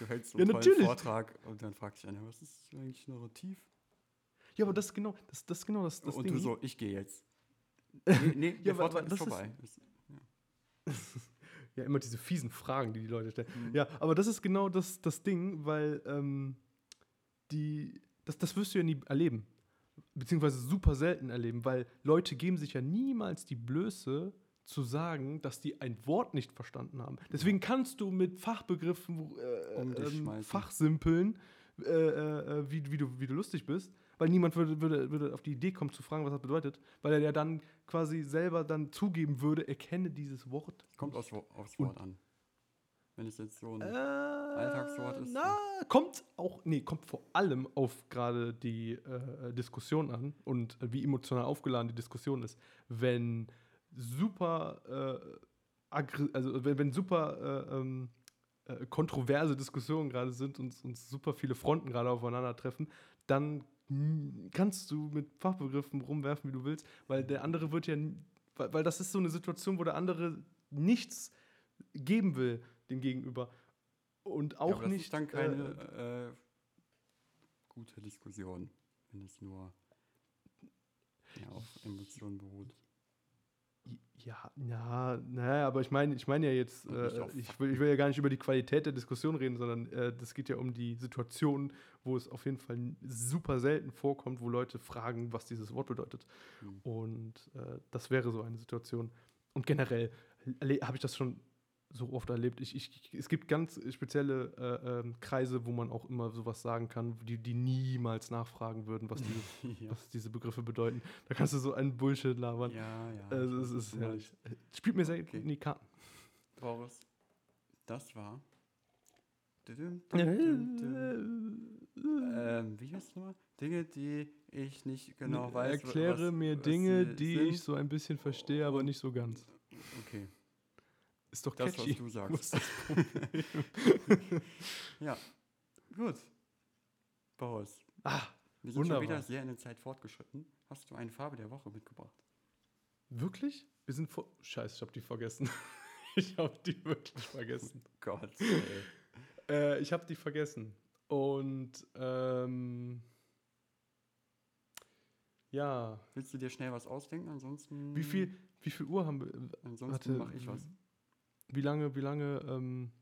Du hältst so Ja, einen. Vortrag und dann fragt dich einer, was ist eigentlich Narrativ? ja, aber das ist genau das, das, genau das, das und Ding. du so, ich gehe jetzt. Nee, nee der Ja, weil- Vortrag ist das ist- vorbei. Ja, immer diese fiesen Fragen, die die Leute stellen. Mhm. Ja, aber das ist genau das, das Ding, weil ähm, die, das, das wirst du ja nie erleben. Beziehungsweise super selten erleben, weil Leute geben sich ja niemals die Blöße zu sagen, dass die ein Wort nicht verstanden haben. Deswegen kannst du mit Fachbegriffen äh, Um ähm, fachsimpeln, äh, äh, wie, wie, du, wie du lustig bist, weil niemand würde, würde, würde auf die Idee kommen zu fragen, was das bedeutet, weil er ja dann quasi selber dann zugeben würde, er kenne dieses Wort. Kommt aufs, aufs Und- Wort an. Wenn es jetzt so ein. Äh, Alltagswort ist, Na, kommt auch, nee, kommt vor allem auf gerade die äh, Diskussion an und wie emotional aufgeladen die Diskussion ist. Wenn super, äh, also wenn, wenn super äh, ähm, äh, kontroverse Diskussionen gerade sind und, und super viele Fronten gerade aufeinandertreffen, dann kannst du mit Fachbegriffen rumwerfen, wie du willst, weil der andere wird ja, weil, weil das ist so eine Situation, wo der andere nichts geben will dem Gegenüber. Und ja, auch aber das nicht. ist dann keine äh, äh, gute Diskussion, wenn es nur ja, auf Emotionen beruht. Ja, ja, naja, aber ich meine, ich meine ja jetzt, äh, ich, will, ich will ja gar nicht über die Qualität der Diskussion reden, sondern äh, das geht ja um die Situation, wo es auf jeden Fall super selten vorkommt, wo Leute fragen, was dieses Wort bedeutet. Hm. Und äh, das wäre so eine Situation. Und generell habe ich das schon so oft erlebt. Ich, ich, es gibt ganz spezielle äh, ähm, Kreise, wo man auch immer sowas sagen kann, die, die niemals nachfragen würden, was diese, ja. was diese Begriffe bedeuten. Da kannst du so einen Bullshit labern. ja, ja. Also, es was ist herrlich. Spielt mir sehr Okay. in die Karten. Boris, das war. Ähm, wie heißt es nochmal? Dinge, die ich nicht genau weiß. Erkläre was, mir was Dinge, sie die sind. ich so ein bisschen verstehe, aber nicht so ganz. Okay, Ist doch das, was catchy. du Muss sagst. das- ja, gut. Boris, ah, wir sind schon Wunderbar. wieder sehr in der Zeit fortgeschritten. Hast du eine Farbe der Woche mitgebracht? wirklich? Wir sind vor. Scheiße, ich habe die vergessen. ich habe die wirklich vergessen. Gott, ey. Äh, ich habe die vergessen. Und ähm, ja, Willst du dir schnell was ausdenken? Ansonsten. wie viel, wie viel Uhr haben wir? Ansonsten Warte, mache ich was. Wie lange, wie lange, ähm,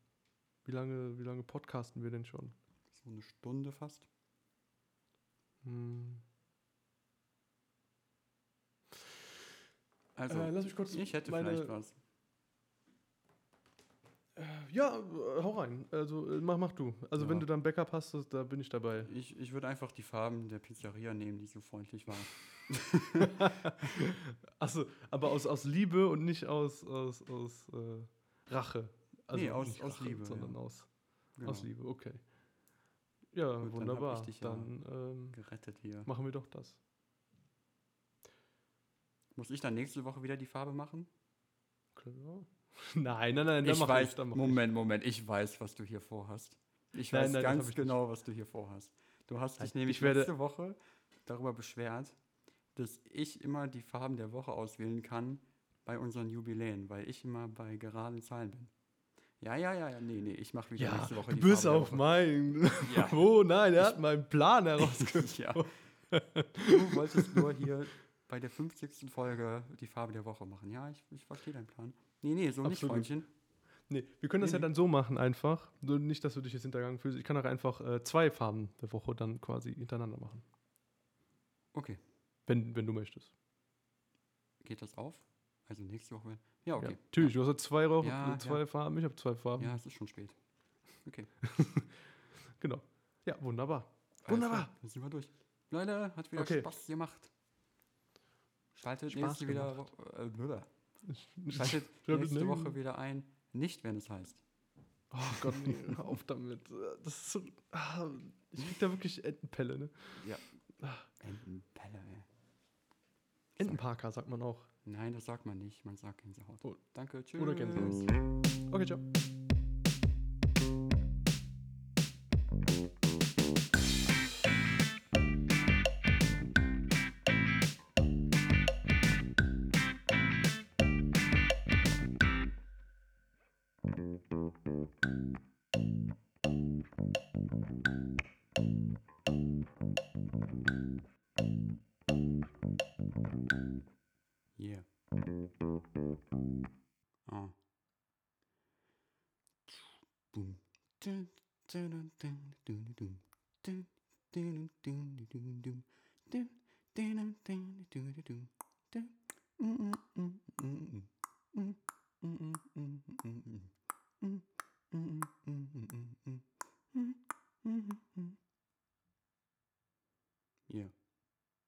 wie lange, wie lange podcasten wir denn schon? So eine Stunde fast. Hm. Also, Äh, lass mich kurz ich hätte meine- vielleicht was. Äh, Ja, äh, hau rein. Also äh, mach, mach du. Also Ja. wenn du dann Backup hast, da bin ich dabei. Ich, ich würde einfach die Farben der Pizzeria nehmen, die so freundlich waren. Achso, aber aus, aus Liebe und nicht aus, aus, aus äh, Rache. Nee, aus- nicht aus Liebe, Sondern ja. aus, Genau. aus Liebe, okay. Ja, Gut, dann wunderbar. ich dich ja Dann ähm, Gerettet hier. machen wir doch das. Muss ich dann nächste Woche wieder die Farbe machen? Klar. Nein, nein, nein, dann ich weiß, ich, dann Moment, Moment, ich weiß, was du hier vorhast. Ich Nein, weiß nein, ganz ich nicht. genau, was du hier vorhast. Du hast dich Nein, nämlich ich werde- letzte Woche darüber beschwert, dass ich immer die Farben der Woche auswählen kann bei unseren Jubiläen, weil ich immer bei geraden Zahlen bin. Ja, ja, ja, ja, nee, nee, ich mache ich. wieder Ja, nächste Woche du die bist Farbe auf mein. Ja. Wo? Nein, er hat meinen Plan herausgefunden. ja. Du wolltest nur hier bei der 50. Folge die Farbe der Woche machen. Ja, ich, ich verstehe deinen Plan. Nee, nee, so nicht, Absolut. Freundchen. Nee, wir können das Nee, ja nee. dann so machen einfach. Nicht, dass du dich jetzt hintergangen fühlst. Ich kann auch einfach äh, zwei Farben der Woche dann quasi hintereinander machen. Okay, Wenn, wenn du möchtest. geht das auf? Also nächste Woche. Ja, Ja, okay. natürlich, du hast ja zwei, Rauch, Ja, zwei ja. Farben, ich habe zwei Farben. Ja, es ist schon spät. Okay. Genau. Ja, wunderbar. Wunderbar. klar, Dann sind wir durch. Leute, hat wieder Okay. Spaß gemacht. Schaltet Spaß nächste, wieder, gemacht. Äh, Schaltet Ja, nächste. Woche wieder ein. Nicht, wenn es heißt. Oh Gott, nee, auf damit. Das ist so. Ah, ich krieg da wirklich Entenpelle, ne? Entenpelle, ey. Entenparker sagt man auch. Nein, das sagt man nicht. Man sagt Gänsehaut. Oh. Danke, tschüss. Oder Gänsehaut. Okay, ciao.